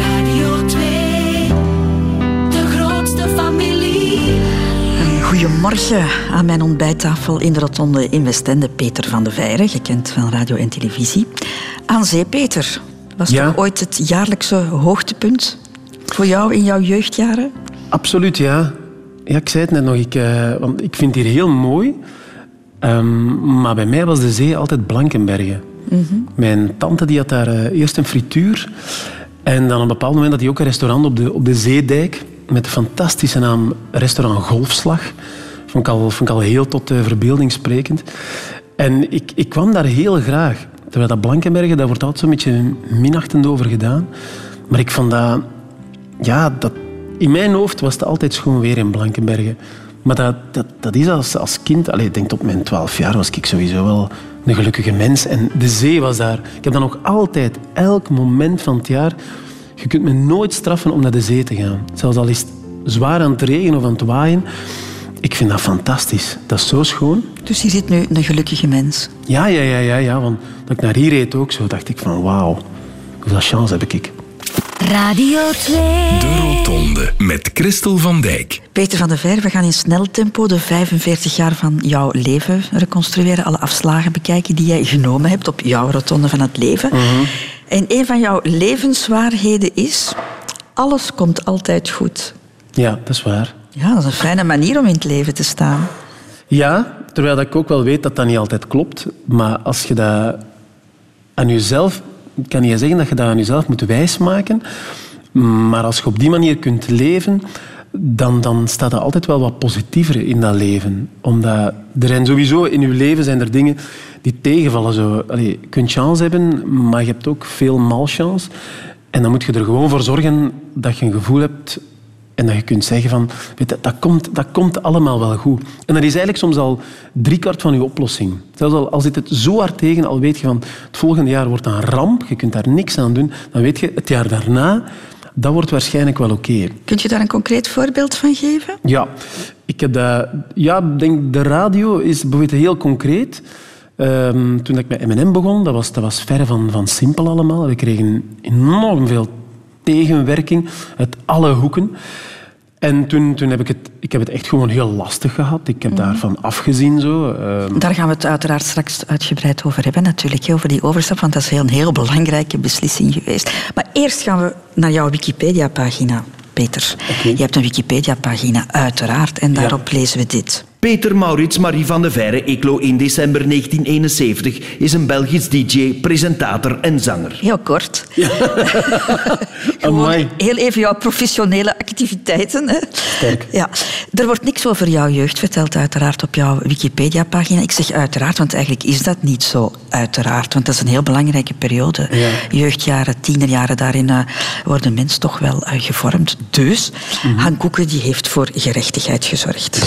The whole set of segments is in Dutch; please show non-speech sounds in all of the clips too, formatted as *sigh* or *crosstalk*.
Radio 2, de grootste familie. Goedemorgen aan mijn ontbijttafel in de rotonde in Westende. Peter van de Veire, gekend van radio en televisie. Aan zee, Peter. Was Ja. toch ooit het jaarlijkse hoogtepunt voor jou in jouw jeugdjaren? Absoluut, ja. Ja, ik zei het net nog. Ik, eh, want ik vind het hier heel mooi. Ehm, maar bij mij was de zee altijd Blankenbergen. Mijn tante die had daar eh, eerst een frituur. En dan op een bepaald moment had hij ook een restaurant op de, op de Zeedijk. Met de fantastische naam Restaurant Golfslag. Vond ik al, vond ik al heel tot de verbeelding sprekend. En ik, ik kwam daar heel graag. Terwijl dat Blankenbergen, daar wordt altijd zo'n beetje minachtend over gedaan. Maar ik vond dat... Ja, dat, in mijn hoofd was het altijd schoon weer in Blankenbergen. Maar dat, dat, dat is als, als kind... Allee, ik denk tot mijn twaalf jaar was ik sowieso wel een gelukkige mens. En de zee was daar. Ik heb dan nog altijd, elk moment van het jaar... Je kunt me nooit straffen om naar de zee te gaan. Zelfs al is het zwaar aan het regenen of aan het waaien. Ik vind dat fantastisch. Dat is zo schoon. Dus hier zit nu een gelukkige mens. Ja, ja, ja, ja. ja want dat ik naar hier reed ook zo, dacht ik van wauw. Hoeveel chance heb ik. Radio 2. De Rotonde met Christel van Dijk. Peter van de Veire, we gaan in snel tempo de 45 jaar van jouw leven reconstrueren. Alle afslagen bekijken die jij genomen hebt op jouw rotonde van het leven. En een van jouw levenswaarheden is... Alles komt altijd goed. Ja, dat is waar. Ja, dat is een fijne manier om in het leven te staan. Ja, terwijl dat ik ook wel weet dat dat niet altijd klopt. Maar als je dat aan jezelf... Kan niet zeggen dat je dat aan jezelf moet wijsmaken. Maar als je op die manier kunt leven, dan, dan staat er altijd wel wat positiever in dat leven. Omdat er zijn sowieso in je leven zijn er dingen die tegenvallen. Zo. Allee, je kunt chance hebben, maar je hebt ook veel malchance. En dan moet je er gewoon voor zorgen dat je een gevoel hebt en dat je kunt zeggen van, weet je, dat, komt, dat komt allemaal wel goed. En dat is eigenlijk soms al driekwart van je oplossing. Zelfs al, al zit het zo hard tegen, al weet je van, het volgende jaar wordt een ramp, je kunt daar niks aan doen, dan weet je, het jaar daarna, dat wordt waarschijnlijk wel oké. Kunt je daar een concreet voorbeeld van geven? Ja, ik heb dat... Ja, denk de radio is bijvoorbeeld heel concreet. Ehm, toen ik bij M&M begon, dat was, dat was ver van, van simpel allemaal. We kregen enorm veel tegenwerking uit alle hoeken. En toen, toen heb ik het... Ik heb het echt gewoon heel lastig gehad. Ik heb daarvan afgezien. Zo. Ehm, Daar gaan we het uiteraard straks uitgebreid over hebben, natuurlijk, over die overstap, want dat is een heel belangrijke beslissing geweest. Maar eerst gaan we naar jouw Wikipedia-pagina, Peter. Je hebt een Wikipedia-pagina, uiteraard, en daarop lezen we dit. Peter Maurits Marie van de Veire Eeklo in december 1971 is een Belgisch DJ, presentator en zanger. Heel kort. *laughs* Gewoon Amai. heel even jouw professionele activiteiten. Hè. Sterk. Ja. Er wordt niks over jouw jeugd verteld, uiteraard, op jouw Wikipedia-pagina. Ik zeg uiteraard, want eigenlijk is dat niet zo uiteraard. Want dat is een heel belangrijke periode. Ja. Jeugdjaren, tienerjaren, daarin eh, worden mensen toch wel eh, gevormd. Dus, Mhm. Han Koeken die heeft voor gerechtigheid gezorgd.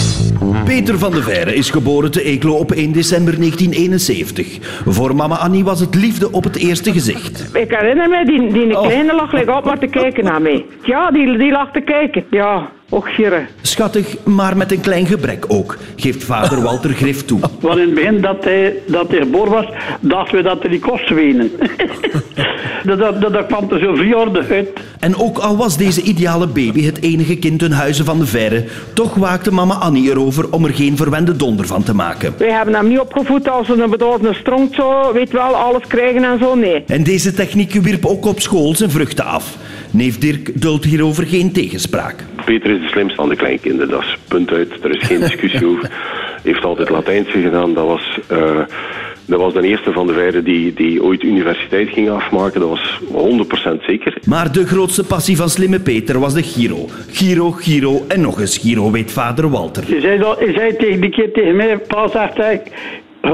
Peter van de Veire is geboren te Eeklo op 1 december 1971. Voor mama Annie was het liefde op het eerste gezicht. Ik herinner me, die, die kleine lag like op maar te kijken naar mij. Ja, die, die lag te kijken. Ja, och. Schattig, maar met een klein gebrek ook, geeft vader Walter Grif toe. *laughs* Want in het begin dat hij, dat hij geboren was, dachten we dat hij die kost wenen. *laughs* dat, dat, dat, dat kwam er zo vriordig uit. En ook al was deze ideale baby het enige kind ten huize van de Veire, toch waakte mama Annie erover om er geen verwende donder van te maken. Wij hebben hem niet opgevoed als een bedorven stronk zo, weet wel, alles krijgen en zo, nee. En deze techniek wierp ook op school zijn vruchten af. Neef Dirk duldt hierover geen tegenspraak. Peter is de slimste van de kleinkinderen, dat is punt uit. Er is geen discussie over. *laughs* Heeft altijd Latijnse gedaan. Dat was, eh, dat was de eerste van de vijfde die, die ooit universiteit ging afmaken. Dat was 100% zeker. Maar de grootste passie van slimme Peter was de Giro. Giro, Giro en nog eens Giro, weet vader Walter. Hij zei, dat, hij zei tegen die keer tegen mij, pa zegt hij,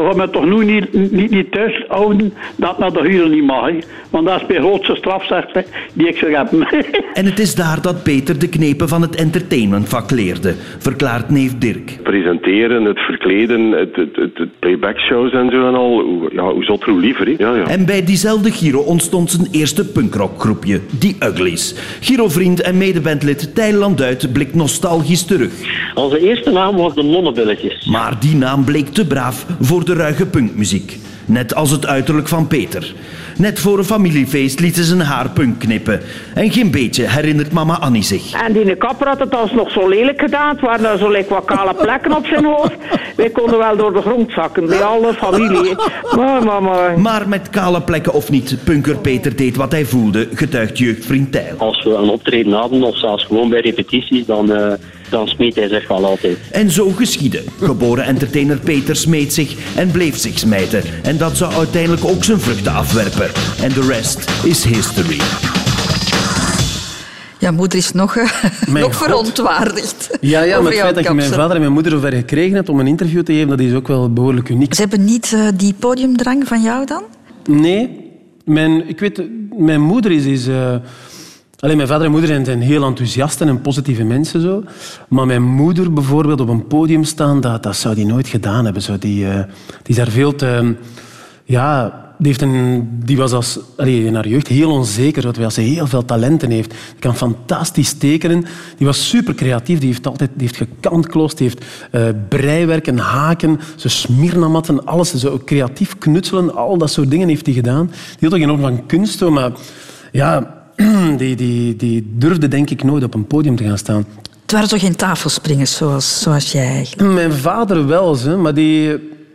je gaat me toch nu niet, niet, niet thuis houden dat naar de huur niet mag. hè. Want dat is mijn grootste straf, zegt hij, die ik zou hebben. *laughs* En het is daar dat Peter de knepen van het entertainmentvak leerde, verklaart neef Dirk. Presenteren, het verkleden, het, het, het, het playbackshows en zo en al. Ja, hoe zotter, hoe liever. hè. Ja, ja. En bij diezelfde Giro ontstond zijn eerste punkrockgroepje, The Uglies. Giro-vriend en medebandlid Tijl Landuit blikt nostalgisch terug. Onze eerste naam was de Nonnenbilletjes. Maar die naam bleek te braaf voor de ruige punkmuziek. Net als het uiterlijk van Peter. Net voor een familiefeest liet ze zijn haar punk knippen. En geen beetje herinnert mama Annie zich. En die kapper had het als nog zo lelijk gedaan. Het waren daar zo like wat kale plekken op zijn hoofd. Wij konden wel door de grond zakken, bij alle familie. Maar, maar, maar. Maar met kale plekken of niet, punker Peter deed wat hij voelde, getuigt jeugdvriend Tijl. Als we een optreden hadden, of zelfs gewoon bij repetities, dan, eh, dan smeet hij zich wel altijd. En zo geschiedde. Geboren entertainer Peter smeet zich en bleef zich smijten. En dat zou uiteindelijk ook zijn vruchten afwerpen. En de rest is history. Ja, moeder is nog, eh, *laughs* nog verontwaardigd. Ja, ja over maar het jouw feit dat je mijn vader en mijn moeder zover gekregen hebt om een interview te geven, dat is ook wel behoorlijk uniek. Ze hebben niet eh, die podiumdrang van jou dan? Nee, mijn, ik weet, mijn moeder is... is eh, Alleen mijn vader en moeder zijn, heel enthousiaste en positieve mensen. Zo. Maar mijn moeder bijvoorbeeld op een podium staan, dat, dat zou die nooit gedaan hebben. Zo. Die, eh, die daar veel te... Ja, die, heeft een, die was als, allee, in haar jeugd heel onzeker, terwijl ze heel veel talenten heeft. Die kan fantastisch tekenen. Die was super creatief. Die heeft altijd die heeft gekantkloost, heeft breiwerken, haken, zo smirnamatten, alles. Zo creatief knutselen, al dat soort dingen heeft hij gedaan. Die had ook enorm van kunst, maar ja, *clears throat* die, die, die durfde denk ik nooit op een podium te gaan staan. Het waren toch geen tafelspringers zoals, zoals jij eigenlijk? Mijn vader wel, hè, maar die,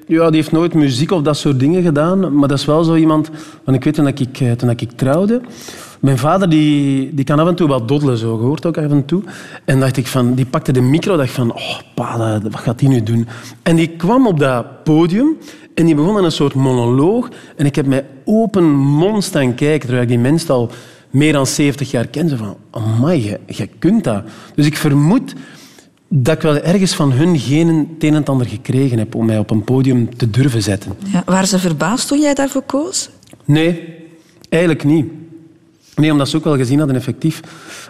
ja, die heeft nooit muziek of dat soort dingen gedaan. Maar dat is wel zo iemand... Want ik weet toen ik, eh, toen ik trouwde... Mijn vader die, die kan af en toe wat doddelen, zo gehoord ook af en toe. En dacht ik van, die pakte de micro dacht van, oh pa, wat gaat die nu doen? En die kwam op dat podium en die begon aan een soort monoloog. En ik heb met open mond staan kijken, terwijl ik die mens al meer dan 70 jaar ken. Zo van, amai, je, kunt dat. Dus ik vermoed dat ik wel ergens van hun genen het een en ander gekregen heb om mij op een podium te durven zetten. Ja, waren ze verbaasd toen jij daarvoor koos? Nee, eigenlijk niet. Nee, omdat ze ook wel gezien hadden, effectief.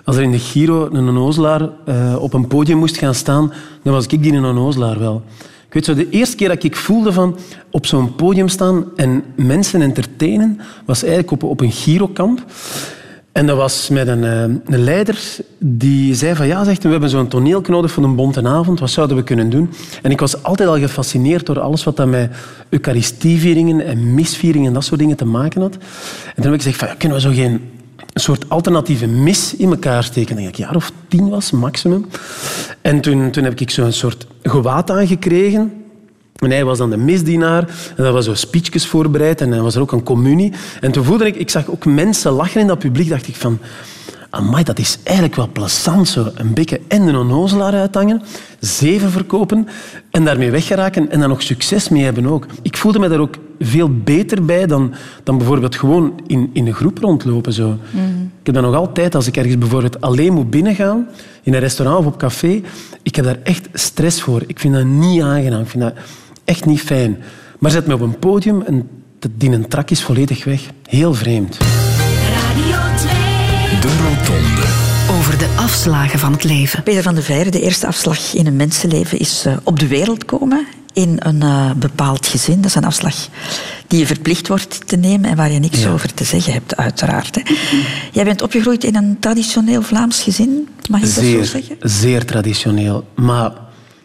Als er in de Giro een onnozelaar eh, op een podium moest gaan staan, dan was ik die een onnozelaar wel. Ik weet zo, de eerste keer dat ik voelde van op zo'n podium staan en mensen entertainen, was eigenlijk op, op een Girokamp. En dat was met een, eh, een leider die zei van ja, zegt, we hebben zo'n toneel nodig voor een bonte avond. Wat zouden we kunnen doen? En ik was altijd al gefascineerd door alles wat dat met Eucharistievieringen en misvieringen en dat soort dingen te maken had. En toen heb ik gezegd van ja, kunnen we zo geen een soort alternatieve mis in elkaar steken. Ik denk dat ik jaar of tien was, maximum. En toen, toen heb ik zo'n soort gewaad aangekregen. En hij was dan de misdienaar. En dat was zo speechjes voorbereid. En dan was er ook een communie. En toen voelde ik... Ik zag ook mensen lachen in dat publiek. dacht ik van... Amai, dat is eigenlijk wel plezant. Zo. Een beetje en een onnozelaar uithangen. Zeven verkopen. En daarmee weggeraken. En dan nog succes mee hebben ook. Ik voelde me daar ook veel beter bij dan, dan bijvoorbeeld gewoon in, in een groep rondlopen. Zo. Ik heb dat nog altijd, als ik ergens bijvoorbeeld alleen moet binnengaan, in een restaurant of op café, ik heb daar echt stress voor. Ik vind dat niet aangenaam. Ik vind dat echt niet fijn. Maar zet me op een podium en dat- die een trak is volledig weg. Heel vreemd. Radio 2. De Rotonde. Over de afslagen van het leven. Peter van de Veire, de eerste afslag in een mensenleven is eh, op de wereld komen in een eh, bepaald gezin. Dat is een afslag die je verplicht wordt te nemen en waar je niks Ja. over te zeggen hebt, uiteraard. Hè. Jij bent opgegroeid in een traditioneel Vlaams gezin, mag ik dat zo zeggen? zeer traditioneel. Maar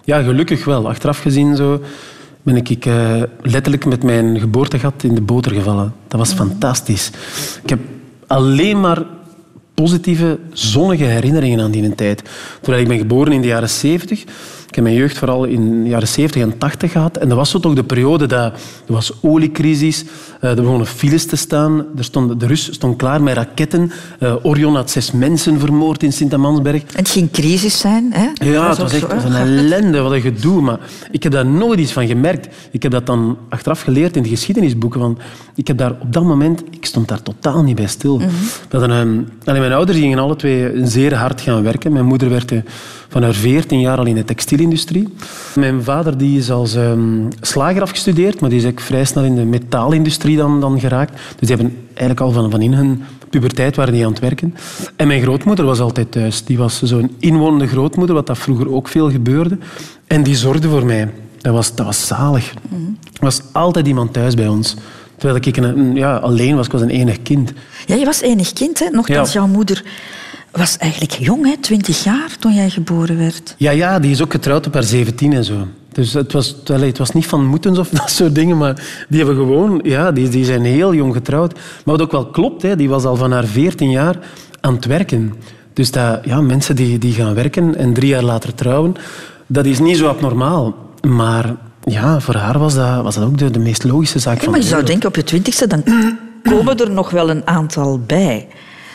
ja, gelukkig wel. Achteraf gezien zo, ben ik eh, letterlijk met mijn geboortegat in de boter gevallen. Dat was fantastisch. Ik heb alleen maar positieve, zonnige herinneringen aan die tijd. Toen ik ben geboren in de jaren 70. Ik heb mijn jeugd vooral in de jaren 70 en 80 gehad. En dat was zo toch de periode dat er was oliecrisis, eh, er begonnen files te staan. Er stond, de Rus stond klaar met raketten. Eh, Orion had zes mensen vermoord in Sint-Amansberg. En het ging crisis zijn, hè? Ja, het was echt het was een *laughs* ellende, wat een gedoe. Maar ik heb daar nooit iets van gemerkt. Ik heb dat dan achteraf geleerd in de geschiedenisboeken. Want ik heb daar op dat moment... Ik stond daar totaal niet bij stil. Mhm. Dat een, ehm, mijn ouders gingen alle twee zeer hard gaan werken. Mijn moeder werkte van haar 14 jaar al in de textielindustrie. Mijn vader die is als ehm, slager afgestudeerd, maar die is ook vrij snel in de metaalindustrie dan, dan geraakt. Dus die hebben eigenlijk al van, van in hun puberteit waren die aan het werken. En mijn grootmoeder was altijd thuis. Die was zo'n inwonende grootmoeder, wat dat vroeger ook veel gebeurde. En die zorgde voor mij. Dat was, dat was zalig. Er was altijd iemand thuis bij ons. Terwijl ik een- ja, alleen was, ik was een enig kind. Ja, je was enig kind, hè? Nochtans, Ja. jouw moeder was eigenlijk jong, hè? 20 jaar toen jij geboren werd. Ja, ja, die is ook getrouwd op haar 17 en zo. Dus het was, het was niet van moetens of *laughs* dat soort dingen, maar die hebben gewoon, ja, die, die zijn heel jong getrouwd. Maar wat ook wel klopt, hè, die was al van haar 14 jaar aan het werken. Dus dat, ja, mensen die, die gaan werken en drie jaar later trouwen, dat is niet zo abnormaal. Maar ja, voor haar was dat, was dat ook de, de meest logische zaak Ja, van maar je zou denken, op je twintigste, dan *clears throat* komen er nog wel een aantal bij.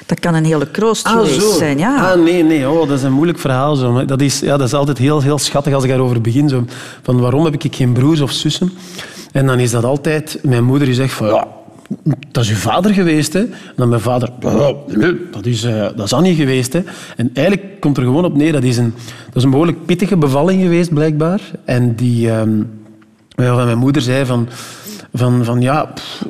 Dat kan een hele kroost geweest zijn. Ja. Ah, nee, nee. Oh, dat is een moeilijk verhaal. Zo. Dat, is, ja, dat is altijd heel, heel schattig als ik daarover begin. Zo. Van waarom heb ik geen broers of zussen? En dan is dat altijd... Mijn moeder die zegt van... Ja, dat is uw vader geweest. Hè? En dan mijn vader... "Ja, nee, dat is, eh, dat is Annie geweest. Hè? En eigenlijk komt er gewoon op neer... Dat is een, dat is een behoorlijk pittige bevalling geweest, blijkbaar. En die... waarvan mijn moeder zei van... Van, van ja, pff,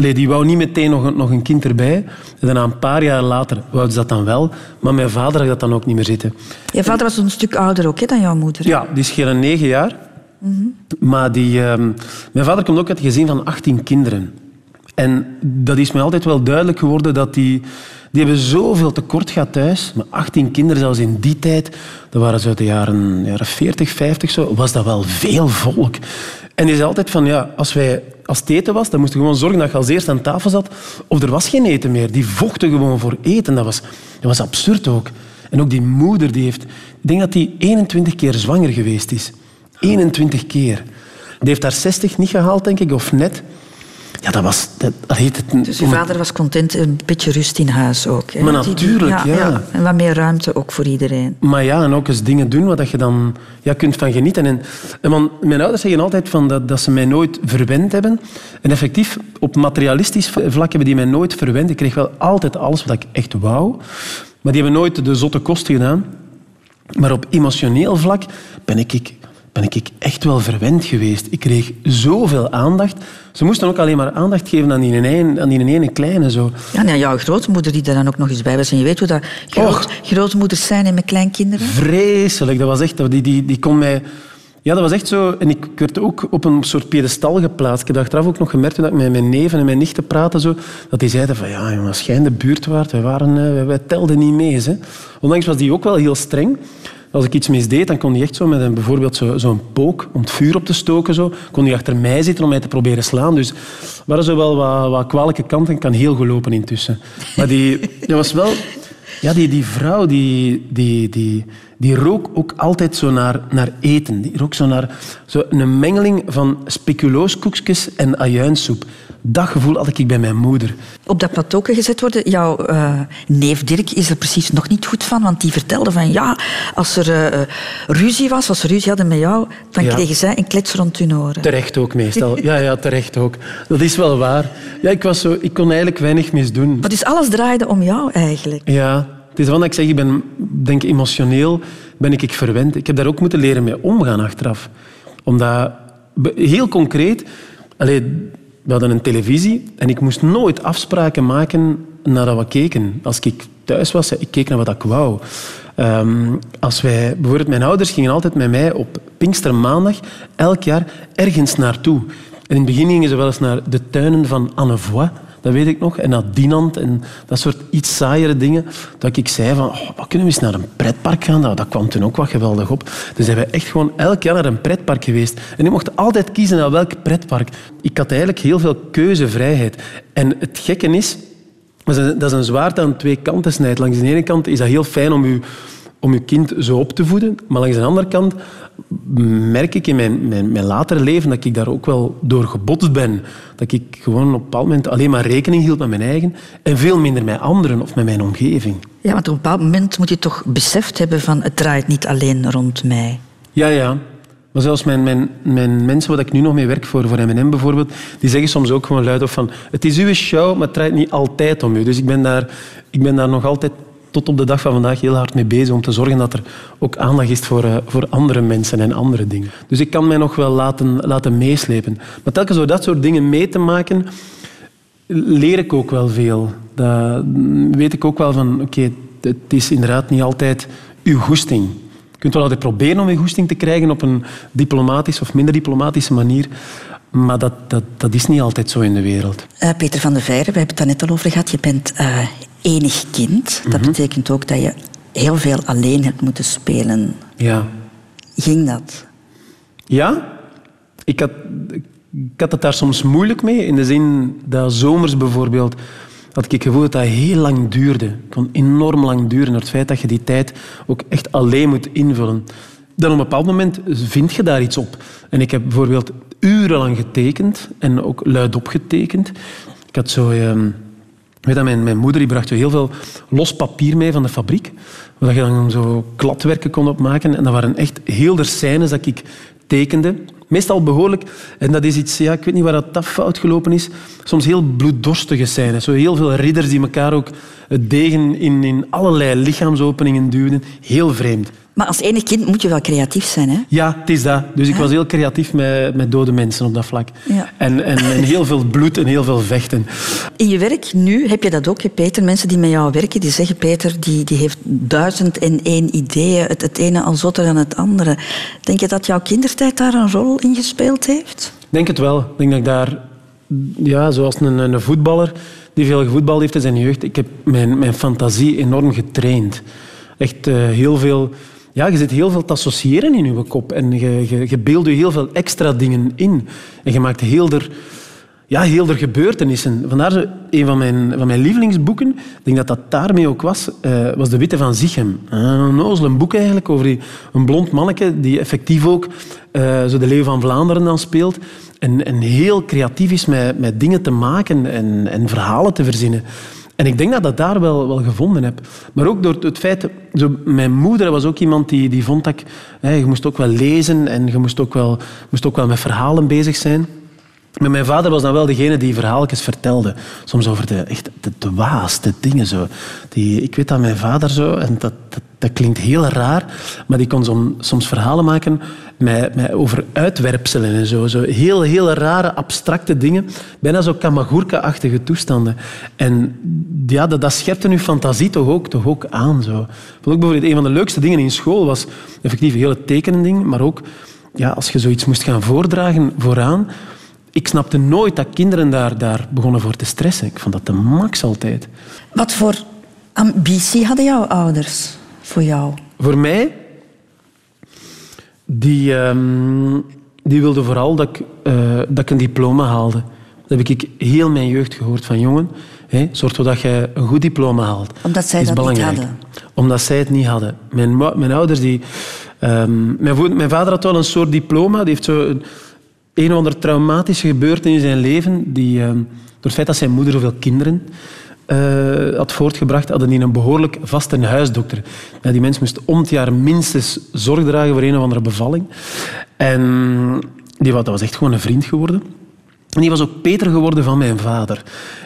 die wou niet meteen nog een, nog een kind erbij. En daarna een paar jaar later wou ze dat dan wel. Maar mijn vader had dat dan ook niet meer zitten. Je vader was een stuk ouder ook hè, dan jouw moeder. Ja, die schelen negen jaar. Maar die, ehm, mijn vader komt ook uit een gezin van 18 kinderen. En dat is mij altijd wel duidelijk geworden dat die... Die hebben zoveel tekort gehad thuis. Maar 18 kinderen, zelfs in die tijd, dat waren zo uit de jaren, jaren 40, 50 zo, was dat wel veel volk. En die zei altijd van, ja, als, wij, als het eten was, dan moest je gewoon zorgen dat je als eerste aan tafel zat. Of er was geen eten meer. Die vochten gewoon voor eten. Dat was, dat was absurd ook. En ook die moeder, die heeft... Ik denk dat die 21 keer zwanger geweest is. 21 keer. Die heeft haar 60 niet gehaald, denk ik, of net. Ja, dat was... Dat, dat heet het, Dus je vader was content, een beetje rust in huis ook. Hè? Maar Die- natuurlijk, ja. En wat meer ruimte ook voor iedereen. Maar ja, en ook eens dingen doen waar je dan ja, kunt van genieten. En, en man, mijn ouders zeggen altijd van dat, dat ze mij nooit verwend hebben. En effectief, op materialistisch vlak hebben die mij nooit verwend. Ik kreeg wel altijd alles wat ik echt wou. Maar die hebben nooit de zotte kosten gedaan. Maar op emotioneel vlak ben ik, ben ik echt wel verwend geweest. Ik kreeg zoveel aandacht. Ze moesten ook alleen maar aandacht geven aan die ene, aan die ene kleine. Zo. Ja, en jouw grootmoeder die daar dan ook nog eens bij was. En je weet hoe dat groot, grootmoeders zijn en met kleinkinderen. Vreselijk. Dat was echt... Die, die, die kon mij... Ja, dat was echt zo. En ik werd ook op een soort piedestal geplaatst. Ik heb achteraf ook nog gemerkt toen ik met mijn neven en mijn nichten praatte, zo, dat die zeiden van ja, jongen, als jij in de buurt waart, wij, waren, eh, wij, wij telden niet mee. Hè. Ondanks was die ook wel heel streng. Als ik iets misdeed, dan kon hij echt zo met een, bijvoorbeeld zo- zo'n pook om het vuur op te stoken, zo, kon hij achter mij zitten om mij te proberen slaan. Dus waren zo wel wat, wat kwalijke kanten. Ik kan heel gelopen intussen. Maar die, was wel... Ja, die, die vrouw die, die, die, die rook ook altijd zo naar, naar eten. Die rook zo naar zo een mengeling van speculooskoekjes en ajuinsoep. Dat gevoel had ik bij mijn moeder. Op dat plateau gezet worden. Jouw eh, neef Dirk is er precies nog niet goed van. Want die vertelde van ja, als er eh, ruzie was, als ze ruzie hadden met jou, dan Ja. kregen zij een klets rond hun oren. Terecht ook meestal. Ja, ja, terecht ook. Dat is wel waar. Ja, ik, was zo, ik kon eigenlijk weinig misdoen. Maar dus alles draaide om jou eigenlijk. Ja, het is van dat ik zeg, ik ben, denk emotioneel ben ik, ik verwend. Ik heb daar ook moeten leren mee omgaan achteraf. Omdat, heel concreet, we hadden een televisie en ik moest nooit afspraken maken nadat we keken. Als ik thuis was, ik keek naar wat ik wou. Ehm, als wij, bijvoorbeeld mijn ouders gingen altijd met mij op Pinkstermaandag elk jaar ergens naartoe. In het begin gingen ze wel eens naar de tuinen van Annevoix. Dat weet ik nog. En naar Dinant en dat soort iets saaiere dingen. Dat ik zei van, oh, wat kunnen we eens naar een pretpark gaan? Dat, dat kwam toen ook wat geweldig op. Dus zijn we echt gewoon elk jaar naar een pretpark geweest. En ik mocht altijd kiezen naar welk pretpark. Ik had eigenlijk heel veel keuzevrijheid. En het gekke is, dat is een, dat is een zwaard aan twee kanten snijdt. Langs de ene kant is dat heel fijn om je, om je kind zo op te voeden. Maar langs de andere kant merk ik in mijn, mijn, mijn latere leven dat ik daar ook wel door gebotst ben. Dat ik gewoon op een bepaald moment alleen maar rekening hield met mijn eigen en veel minder met anderen of met mijn omgeving. Ja, want op een bepaald moment moet je toch beseft hebben van het draait niet alleen rond mij. Ja, ja. Maar zelfs mijn, mijn, mijn mensen waar ik nu nog mee werk, voor, voor M&M bijvoorbeeld, die zeggen soms ook gewoon luid op van het is uw show, maar het draait niet altijd om u. Dus ik ben daar, ik ben daar nog altijd tot op de dag van vandaag heel hard mee bezig om te zorgen dat er ook aandacht is voor, eh, voor andere mensen en andere dingen. Dus ik kan mij nog wel laten, laten meeslepen. Maar telkens door dat soort dingen mee te maken, leer ik ook wel veel. Dat weet ik ook wel van, oké, het is inderdaad niet altijd uw goesting. Je kunt wel altijd proberen om je goesting te krijgen op een diplomatische of minder diplomatische manier, maar dat, dat, dat is niet altijd zo in de wereld. Eh, Peter van der Veijren, we hebben het daar net al over gehad. Je bent eh, enig kind. Dat Mhm. betekent ook dat je heel veel alleen hebt moeten spelen. Ja. Ging dat? Ja, ik had, ik had het daar soms moeilijk mee. In de zin dat zomers bijvoorbeeld had ik het gevoel dat dat heel lang duurde. Het kon enorm lang duren. Door het feit dat je die tijd ook echt alleen moet invullen. Dan op een bepaald moment vind je daar iets op. En ik heb bijvoorbeeld urenlang getekend en ook luidop getekend. Ik had zo... ehm, weet dat mijn, moeder die bracht heel veel los papier mee van de fabriek. Waar je dan zo kladwerken kon opmaken. En dat waren echt heel de scènes dat ik tekende. Meestal behoorlijk. En dat is iets, ja, ik weet niet waar dat, dat fout gelopen is. Soms heel bloeddorstige scènes. Zo heel veel ridders die elkaar ook het degen in, in allerlei lichaamsopeningen duwden. Heel vreemd. Maar als enig kind moet je wel creatief zijn, hè? Ja, het is dat. Dus ik was heel creatief met, met dode mensen op dat vlak. Ja. En, en, en heel veel bloed en heel veel vechten. In je werk nu heb je dat ook, hè, Peter. Mensen die met jou werken, die zeggen, Peter, die, die heeft duizend en één ideeën. Het, het ene al zotter dan het andere. Denk je dat jouw kindertijd daar een rol in gespeeld heeft? Ik denk het wel. Ik denk dat ik daar, ja, zoals een, een voetballer die veel gevoetbald heeft in zijn jeugd, ik heb mijn, mijn fantasie enorm getraind. Echt eh, heel veel... Ja, je zit heel veel te associëren in je kop en je, je, je beeldt heel veel extra dingen in. En je maakt heel er, ja, heel er gebeurtenissen. Vandaar een van mijn, van mijn lievelingsboeken, ik denk dat dat daarmee ook was, eh, was De Witte van Zichem. Een nozel een boek eigenlijk over die, een blond manneke die effectief ook eh, zo de Leeuw van Vlaanderen dan speelt. En, en heel creatief is met, met dingen te maken en, en verhalen te verzinnen. En ik denk dat dat daar wel, wel gevonden heb. Maar ook door het feit... Zo, mijn moeder was ook iemand die, die vond dat ik... Hè, je moest ook wel lezen en je moest ook wel, moest ook wel met verhalen bezig zijn. Maar mijn vader was dan wel degene die verhaaltjes vertelde. Soms over de, echt de dwaaste dingen. Zo. Die, ik weet dat mijn vader zo... En dat, dat, klinkt heel raar, maar die kon som- soms verhalen maken met, met, over uitwerpselen en zo. zo. Heel, heel rare, abstracte dingen. Bijna zo Kamagurka-achtige toestanden. En ja, dat, dat scherpte uw fantasie toch ook, toch ook aan. Zo. Bijvoorbeeld een van de leukste dingen in school was effectief een hele tekenen ding, maar ook ja, als je zoiets moest gaan voordragen vooraan. Ik snapte nooit dat kinderen daar, daar begonnen voor te stressen. Ik vond dat de max altijd. Wat voor ambitie hadden jouw ouders voor jou? Voor mij, die, ehm, die wilde vooral dat ik, eh, dat ik een diploma haalde. Dat heb ik heel mijn jeugd gehoord van jongen. Hè, zorg dat je een goed diploma haalt. Omdat zij is dat niet belangrijk. hadden. Omdat zij het niet hadden. Mijn, mijn ouders, die, ehm, mijn, mijn vader had wel een soort diploma. Die heeft zo een, een of andere traumatische gebeurtenis in zijn leven. Die, ehm, door het feit dat zijn moeder zoveel kinderen eh, had voortgebracht, hadden die een behoorlijk vaste huisdokter. Ja, die mens moest om het jaar minstens zorg dragen voor een of andere bevalling. En die, dat was echt gewoon een vriend geworden. En die was ook Peter geworden van mijn vader.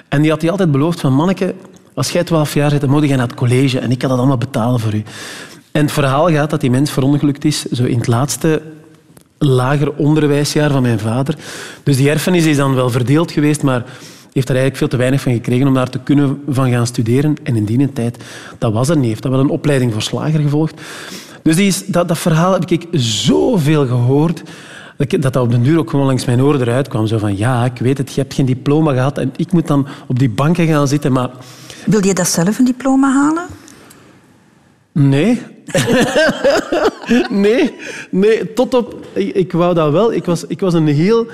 En die had hij altijd beloofd van manneke, als jij twaalf jaar zit, dan moet je naar het college en ik kan dat allemaal betalen voor u. En het verhaal gaat dat die mens verongelukt is, zo in het laatste lager onderwijsjaar van mijn vader. Dus die erfenis is dan wel verdeeld geweest, maar heeft er eigenlijk veel te weinig van gekregen om daar te kunnen van gaan studeren. En in die tijd, dat was er niet. Heeft dan wel een opleiding voor slager gevolgd. Dus die is, dat, dat verhaal heb ik zoveel gehoord, dat dat dat op den duur ook gewoon langs mijn oren eruit kwam. Zo van, ja, ik weet het, je hebt geen diploma gehad en ik moet dan op die banken gaan zitten, maar Wilde je dat zelf een diploma halen? Nee. *laughs* *laughs* nee, nee, tot op... Ik, wou dat wel. Ik was, ik was een heel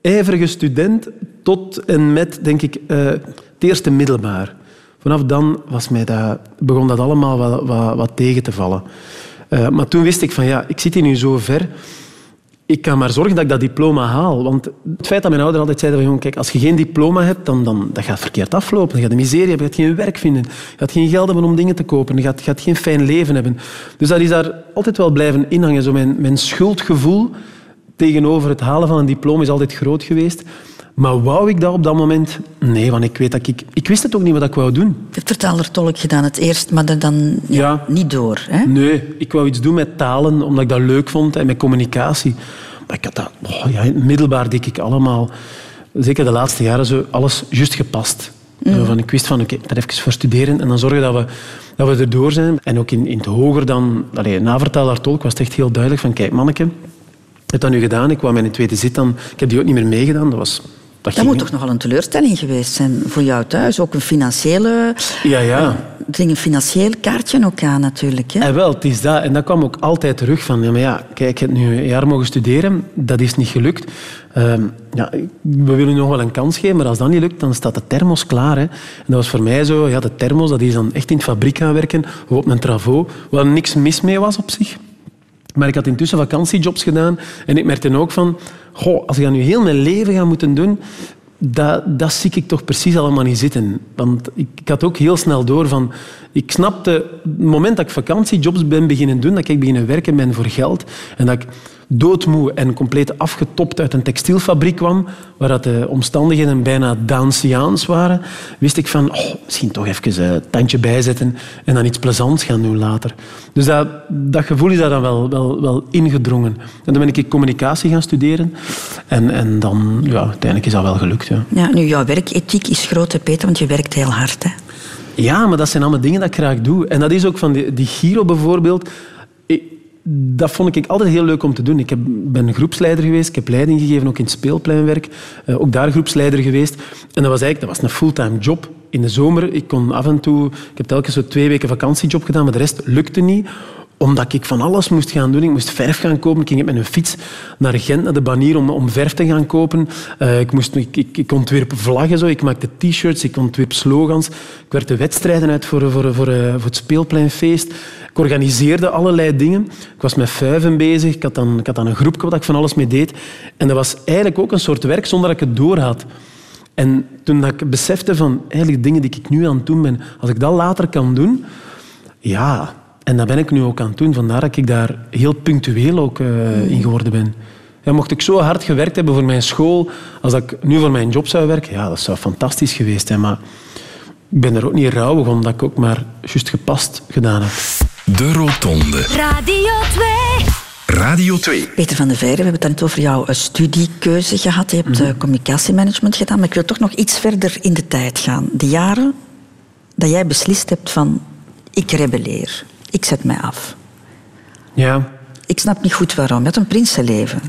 ijverige student tot en met, denk ik, eh, het eerste middelbaar. Vanaf dan was mij dat, begon dat allemaal wat, wat, wat tegen te vallen. Eh, maar toen wist ik van, ja, ik zit hier nu zo ver. Ik kan maar zorgen dat ik dat diploma haal. Want het feit dat mijn ouders altijd zeiden van, kijk, als je geen diploma hebt, dan, dan dat gaat verkeerd aflopen. Je gaat de miserie hebben, je gaat geen werk vinden. Je gaat geen geld hebben om dingen te kopen. Je gaat, je gaat geen fijn leven hebben. Dus dat is daar altijd wel blijven inhangen. Zo mijn, mijn schuldgevoel tegenover het halen van een diploma is altijd groot geweest. Maar wou ik dat op dat moment? Nee, want ik weet dat ik... Ik wist het ook niet wat ik wou doen. Je hebt vertaler-tolk gedaan het eerst, maar er dan ja, Ja. niet door. Hè? Nee, ik wou iets doen met talen, omdat ik dat leuk vond en met communicatie. Maar ik had dat... oh ja, middelbaar deed ik allemaal, zeker de laatste jaren, zo, alles juist gepast. Zo Van, ik wist van, oké, ga even voor studeren en dan zorgen dat we, dat we erdoor zijn. En ook in, in het hoger dan... Allee, na vertaler-tolk was het echt heel duidelijk van, kijk, manneke, ik heb dat nu gedaan. Ik kwam in een tweede zit dan... Ik heb die ook niet meer meegedaan. Dat was... Dat moet toch nogal een teleurstelling geweest zijn voor jou thuis? Ook een financiële... Ja, ja. er ging een financieel kaartje ook aan natuurlijk. Hè? En wel, het is dat. En dat kwam ook altijd terug van, ja, maar ja, kijk, ik heb nu een jaar mogen studeren, dat is niet gelukt. Ehm, ja, we willen nog wel een kans geven, maar als dat niet lukt, dan staat de thermos klaar. Hè. En dat was voor mij zo, ja, de thermos, dat is dan echt in het fabriek gaan werken, of op een travo, waar niks mis mee was op zich. Maar ik had intussen vakantiejobs gedaan en ik merkte ook van, goh, als ik dat nu heel mijn leven ga moeten doen, dat, dat zie ik toch precies allemaal niet zitten. Want ik, ik had ook heel snel door van... Ik snapte, het moment dat ik vakantiejobs ben beginnen doen, dat ik beginnen werken ben voor geld, en dat ik doodmoe en compleet afgetopt uit een textielfabriek kwam, waar de omstandigheden bijna Daansiaans waren, wist ik van, oh, misschien toch even een tandje bijzetten en dan iets plezants gaan doen later. Dus dat, dat gevoel is daar dan wel, wel, wel ingedrongen. En dan ben ik communicatie gaan studeren en, en dan, ja, uiteindelijk is dat wel gelukt. Ja. Ja, nu, jouw werkethiek is groot, Peter, want je werkt heel hard. Hè? Ja, maar dat zijn allemaal dingen dat ik graag doe. En dat is ook van die, Giro bijvoorbeeld. Dat vond ik altijd heel leuk om te doen. Ik heb, ben groepsleider geweest, ik heb leiding gegeven ook in het speelpleinwerk. Eh, ook daar groepsleider geweest. En dat was eigenlijk dat was een fulltime job. In de zomer, ik kon af en toe... Ik heb telkens zo twee weken vakantiejob gedaan, maar de rest lukte niet omdat ik van alles moest gaan doen. Ik moest verf gaan kopen. Ik ging met een fiets naar Gent, naar de banier, om, om verf te gaan kopen. Eh, ik, moest, ik, ik, ontwierp vlaggen, zo. ik maakte t-shirts, ik ontwierp slogans. Ik werkte wedstrijden uit voor, voor, voor, eh, voor het speelpleinfeest. Ik organiseerde allerlei dingen. Ik was met vuiven bezig. Ik had dan, ik had dan een groepje waar ik van alles mee deed. En dat was eigenlijk ook een soort werk zonder dat ik het door had. En toen dat ik besefte van eigenlijk dingen die ik nu aan het doen ben, als ik dat later kan doen, ja, en dat ben ik nu ook aan het doen. Vandaar dat ik daar heel punctueel ook eh, in geworden ben. Ja, mocht ik zo hard gewerkt hebben voor mijn school, als dat ik nu voor mijn job zou werken, ja, dat zou fantastisch geweest zijn. Maar ik ben er ook niet rouwig omdat ik ook maar juist gepast gedaan heb. De Rotonde. Radio 2. Radio 2. Peter van der Veijren, we hebben het net over jouw eh, studiekeuze gehad. Je hebt eh, communicatiemanagement gedaan, maar ik wil toch nog iets verder in de tijd gaan. De jaren dat jij beslist hebt van, ik rebelleer, ik zet mij af. Ja. Ik snap niet goed waarom. Had een prinsenleven.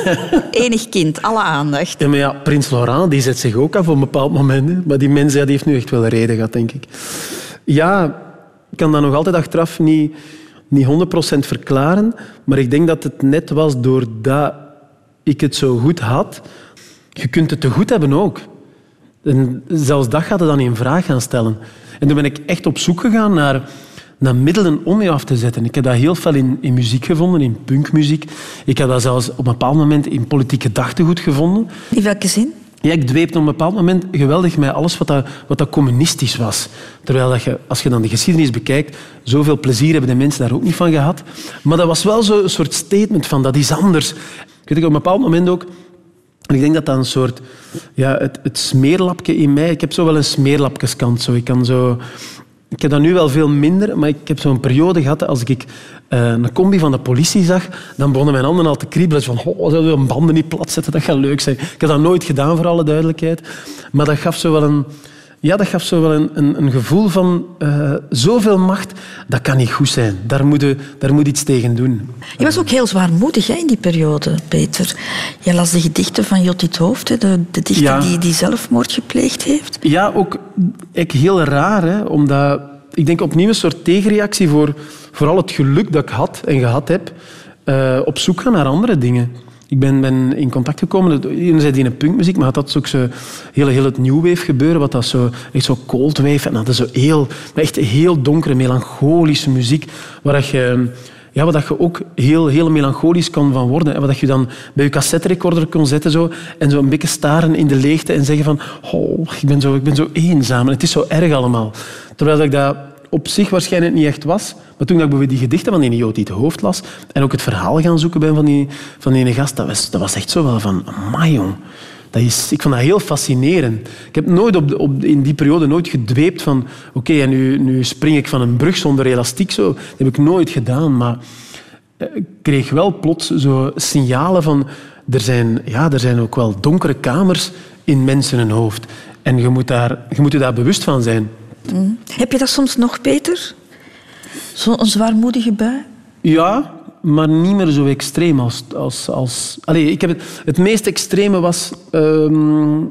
*laughs* Enig kind, alle aandacht. Ja, maar ja, Prins Laurent die zet zich ook af op een bepaald moment. hè. Maar die mens ja, die heeft nu echt wel een reden gehad, denk ik. Ja, ik kan dat nog altijd achteraf niet, niet 100% verklaren. Maar ik denk dat het net was doordat ik het zo goed had. Je kunt het te goed hebben ook. En zelfs dat gaat het dan in vraag gaan stellen. En toen ben ik echt op zoek gegaan naar, naar middelen om je af te zetten. Ik heb dat heel veel in, in muziek gevonden, in punkmuziek. Ik heb dat zelfs op een bepaald moment in politiek gedachtegoed gevonden. In welke zin? Ja, ik dweepte op een bepaald moment geweldig met alles wat dat, wat dat communistisch was. Terwijl dat je, als je dan de geschiedenis bekijkt, zoveel plezier hebben de mensen daar ook niet van gehad. Maar dat was wel zo'n soort statement van, dat is anders. Ik weet op een bepaald moment ook... En ik denk dat dat een soort... Ja, het, het smeerlapje in mij... Ik heb zo wel een smeerlapjeskant. Zo. Ik kan zo... Ik heb dat nu wel veel minder, maar ik heb zo'n periode gehad als ik eh, een combi van de politie zag, dan begonnen mijn handen al te kriebelen. Van, oh, zouden we een banden niet plat zetten? Dat gaat leuk zijn. Ik heb dat nooit gedaan, voor alle duidelijkheid. Maar dat gaf zo wel een... Ja, dat gaf zo wel een, een, een gevoel van eh, zoveel macht, dat kan niet goed zijn. Daar moet, je, daar moet iets tegen doen. Je was ook heel zwaarmoedig hè, in die periode, Peter. Je las de gedichten van Jottit Hoofd, hè, de, de dichter Ja. die, die zelfmoord gepleegd heeft. Ja, ook ik, heel raar, hè, omdat ik denk opnieuw een soort tegenreactie voor, voor al het geluk dat ik had en gehad heb, eh, op zoek gaan naar andere dingen. Ik ben, ben in contact gekomen, enerzijds in de punkmuziek, maar dat is ook zo heel, heel het new wave gebeuren, wat dat zo, echt zo cold wave, en dat is zo heel, echt heel donkere, melancholische muziek, waar dat je ja, waar dat je ook heel, heel melancholisch kan van worden. En wat dat je dan bij je cassetterecorder kon zetten zo, en zo een beetje staren in de leegte en zeggen van oh, ik, ben zo, ik ben zo eenzaam en het is zo erg allemaal. Terwijl dat ik dat op zich waarschijnlijk niet echt was. Maar toen ik bijvoorbeeld die gedichten van die Jood die het hoofd las en ook het verhaal gaan zoeken van die, van die gast, dat was, dat was echt zo wel van, amai jong. Dat is, ik vond dat heel fascinerend. Ik heb nooit op, op, in die periode nooit gedweept van oké, en nu, nu spring ik van een brug zonder elastiek. Zo. Dat heb ik nooit gedaan, maar eh, ik kreeg wel plots zo signalen van er zijn, ja, er zijn ook wel donkere kamers in mensen hun hoofd. En je moet, daar, je moet je daar bewust van zijn. Heb je dat soms nog, Peter? Zo'n zwaarmoedige bui? Ja, maar niet meer zo extreem als... als, als... Ik heb het, het meest extreme was... ehm,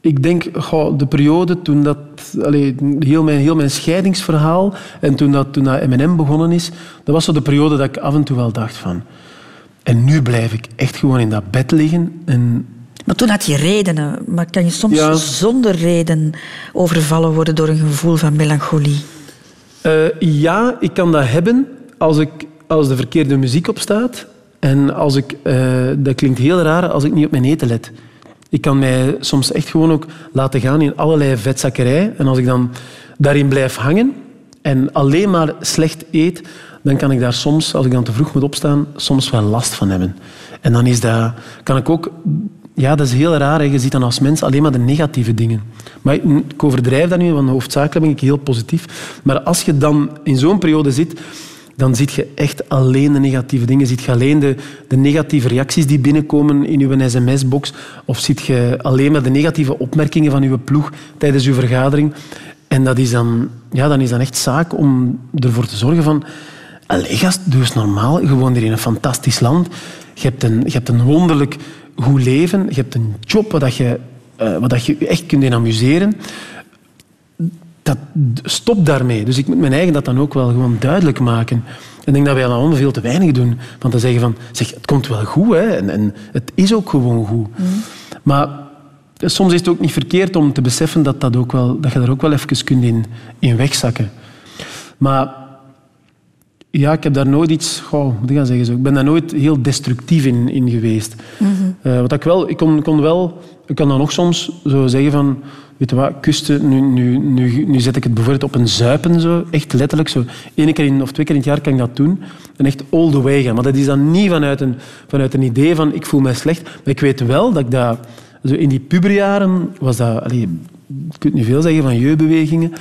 ik denk, goh, de periode toen dat... Allee, heel, mijn, heel mijn scheidingsverhaal en toen dat, toen dat M&M begonnen is, dat was zo de periode dat ik af en toe wel dacht van... En nu blijf ik echt gewoon in dat bed liggen en Maar toen had je redenen. Maar kan je soms Ja. zonder reden overvallen worden door een gevoel van melancholie? Eh, ja, ik kan dat hebben als, ik, als de verkeerde muziek op staat. En als ik, eh, dat klinkt heel raar als ik niet op mijn eten let. Ik kan mij soms echt gewoon ook laten gaan in allerlei vetzakkerij. En als ik dan daarin blijf hangen en alleen maar slecht eet, dan kan ik daar soms, als ik dan te vroeg moet opstaan, soms wel last van hebben. En dan is dat, kan ik ook... Ja, dat is heel raar. Hè. Je ziet dan als mens alleen maar de negatieve dingen. Maar ik, overdrijf dat nu, want hoofdzakelijk ben ik heel positief. Maar als je dan in zo'n periode zit, dan zie je echt alleen de negatieve dingen. Ziet je alleen de, de negatieve reacties die binnenkomen in uw sms-box. Of ziet je alleen maar de negatieve opmerkingen van uw ploeg tijdens uw vergadering. En dat is dan, ja, dan is dan echt zaak om ervoor te zorgen van... Allee, gast, doe eens normaal. Je woont hier in een fantastisch land. Je hebt een, je hebt een wonderlijk goed leven. Je hebt een job waar dat je, eh, waar dat je echt kunt in amuseren dat, stop daarmee. Dus ik moet mijn eigen dat dan ook wel gewoon duidelijk maken. En ik denk dat wij allemaal veel te weinig doen. Want dan zeggen van, zeg, het komt wel goed. Hè? En, en het is ook gewoon goed. Maar soms is het ook niet verkeerd om te beseffen dat, dat, ook wel, dat je daar ook wel even kunt in, in wegzakken. Maar ja, ik heb daar nooit iets... Goh, moet ik gaan zeggen zo. Ik ben daar nooit heel destructief in, in geweest. Eh, wat ik wel... Ik kon, kon wel... Ik kan dan nog soms zo zeggen van... Weet je wat, kusten... Nu, nu, nu, nu zet ik het bijvoorbeeld op een zuipen, zo. Echt letterlijk. Zo. Eén keer in, of twee keer in het jaar kan ik dat doen. En echt all the way gaan. Maar dat is dan niet vanuit een, vanuit een idee van ik voel mij slecht. Maar ik weet wel dat ik dat... Zo in die puberjaren was dat... Allee, je kunt niet veel zeggen van jeugdbewegingen.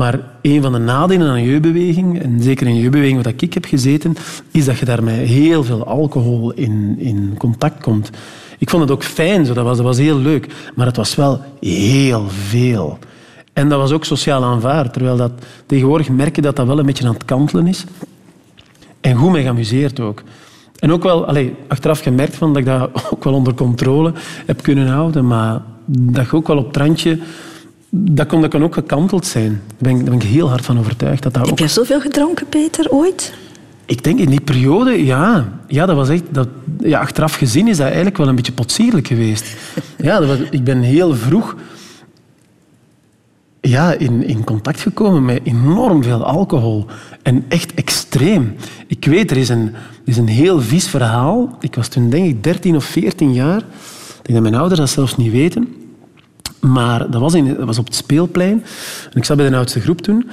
Maar een van de nadelen aan een jeugdbeweging, en zeker in een jeugdbeweging waar ik heb gezeten, is dat je daar met heel veel alcohol in, in contact komt. Ik vond het ook fijn, zo. Dat, was, dat was heel leuk. Maar het was wel heel veel. En dat was ook sociaal aanvaard. Terwijl dat, tegenwoordig merk je dat dat wel een beetje aan het kantelen is. En goed mee geamuseerd ook. En ook wel, allez, achteraf gemerkt van dat ik dat *laughs* ook wel onder controle heb kunnen houden. Maar dat je ook wel op het randje... Dat kon, dat kan ook gekanteld zijn. Daar ben, ik, daar ben ik heel hard van overtuigd. Dat dat Heb ook... je zoveel gedronken, Peter, ooit? Ik denk in die periode, ja. Ja, dat was echt... Dat, ja, achteraf gezien is dat eigenlijk wel een beetje potsierlijk geweest. *laughs* Ja, dat was, ik ben heel vroeg ja, in, in contact gekomen met enorm veel alcohol. En echt extreem. Ik weet, er is een, er is een heel vies verhaal. Ik was toen denk ik 13 of 14 jaar. Ik denk dat mijn ouders dat zelfs niet weten. Maar dat was, in, dat was op het speelplein. Ik zat bij de oudste groep toen.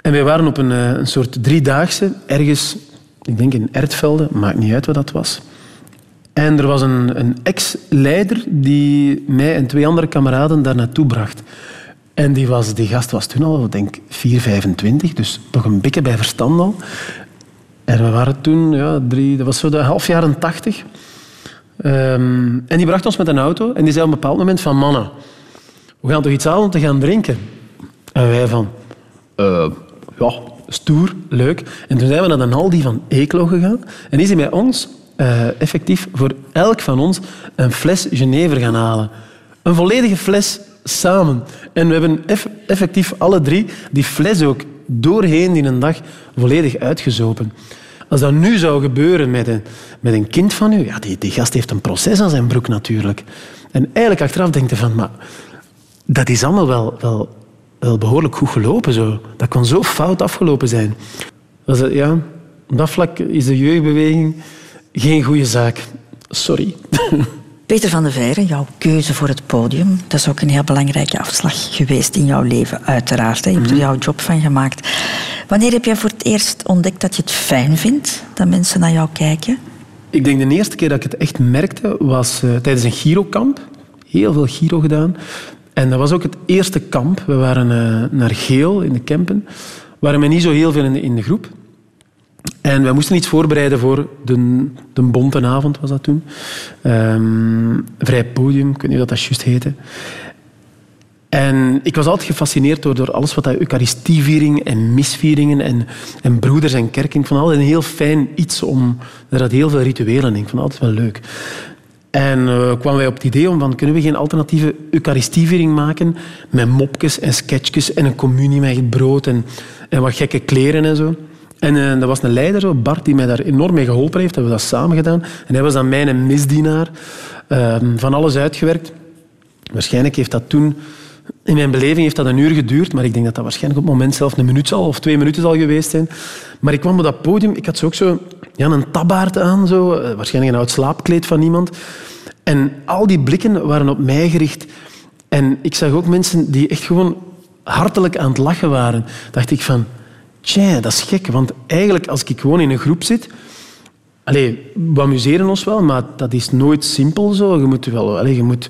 En wij waren op een, eh, een soort driedaagse, ergens, ik denk in Ertvelde, maakt niet uit wat dat was. En er was een, een ex-leider die mij en twee andere kameraden daar naartoe bracht. En die, was, die gast was toen al, denk 4, 25, dus toch een beetje bij verstand al. En we waren toen, ja, dat was zo de half jaren tachtig. Ehm, en die bracht ons met een auto en die zei op een bepaald moment van mannen, we gaan toch iets halen om te gaan drinken? En wij van, eh, ja, stoer, leuk. En toen zijn we naar de Aldi van Eeklo gegaan. En is hij bij ons eh, effectief voor elk van ons een fles Genever gaan halen. Een volledige fles samen. En we hebben eff- effectief alle drie die fles ook doorheen in een dag volledig uitgezopen. Als dat nu zou gebeuren met een, met een kind van u, ja, die, die gast heeft een proces aan zijn broek natuurlijk. En eigenlijk achteraf denkt hij van, maar dat is allemaal wel, wel, wel behoorlijk goed gelopen. Zo. Dat kon zo fout afgelopen zijn. Ja, op dat vlak is de jeugdbeweging geen goede zaak. Sorry. *laughs* Peter van de Veire, jouw keuze voor het podium, dat is ook een heel belangrijke afslag geweest in jouw leven, uiteraard. Je hebt er jouw job van gemaakt. Wanneer heb jij voor het eerst ontdekt dat je het fijn vindt dat mensen naar jou kijken? Ik denk de eerste keer dat ik het echt merkte was eh, tijdens een Girokamp. Heel veel Giro gedaan. En dat was ook het eerste kamp. We waren eh, naar Geel in de Kempen. We waren met niet zo heel veel in de, groep. En wij moesten iets voorbereiden voor de, de Bontenavond, was dat toen. Ehm, vrij podium, ik weet niet dat juist heette. En ik was altijd gefascineerd door, alles wat dat Eucharistieviering en misvieringen en, en broeders en kerken. Ik vond altijd een heel fijn iets om... Er had heel veel rituelen in. Ik vond het altijd wel leuk. En eh, kwamen wij op het idee om van, kunnen we geen alternatieve Eucharistieviering maken met mopjes en sketchjes en een communie met brood en, en wat gekke kleren en zo. En eh, dat was een leider, zo, Bart, die mij daar enorm mee geholpen heeft. Hebben we dat samen gedaan. En hij was dan mijn misdienaar. ehm, van alles uitgewerkt. Waarschijnlijk heeft dat toen... In mijn beleving heeft dat een uur geduurd, maar ik denk dat dat waarschijnlijk op het moment zelf een minuut zal, of twee minuten zal geweest zijn. Maar ik kwam op dat podium, ik had zo ook zo ja, een tabbaard aan, zo, eh, waarschijnlijk een oud slaapkleed van iemand. En al die blikken waren op mij gericht. En ik zag ook mensen die echt gewoon hartelijk aan het lachen waren. dacht ik van, tja, dat is gek. Want eigenlijk, als ik gewoon in een groep zit... Allee, we amuseren ons wel, maar dat is nooit simpel zo. Je moet wel, allee, je moet,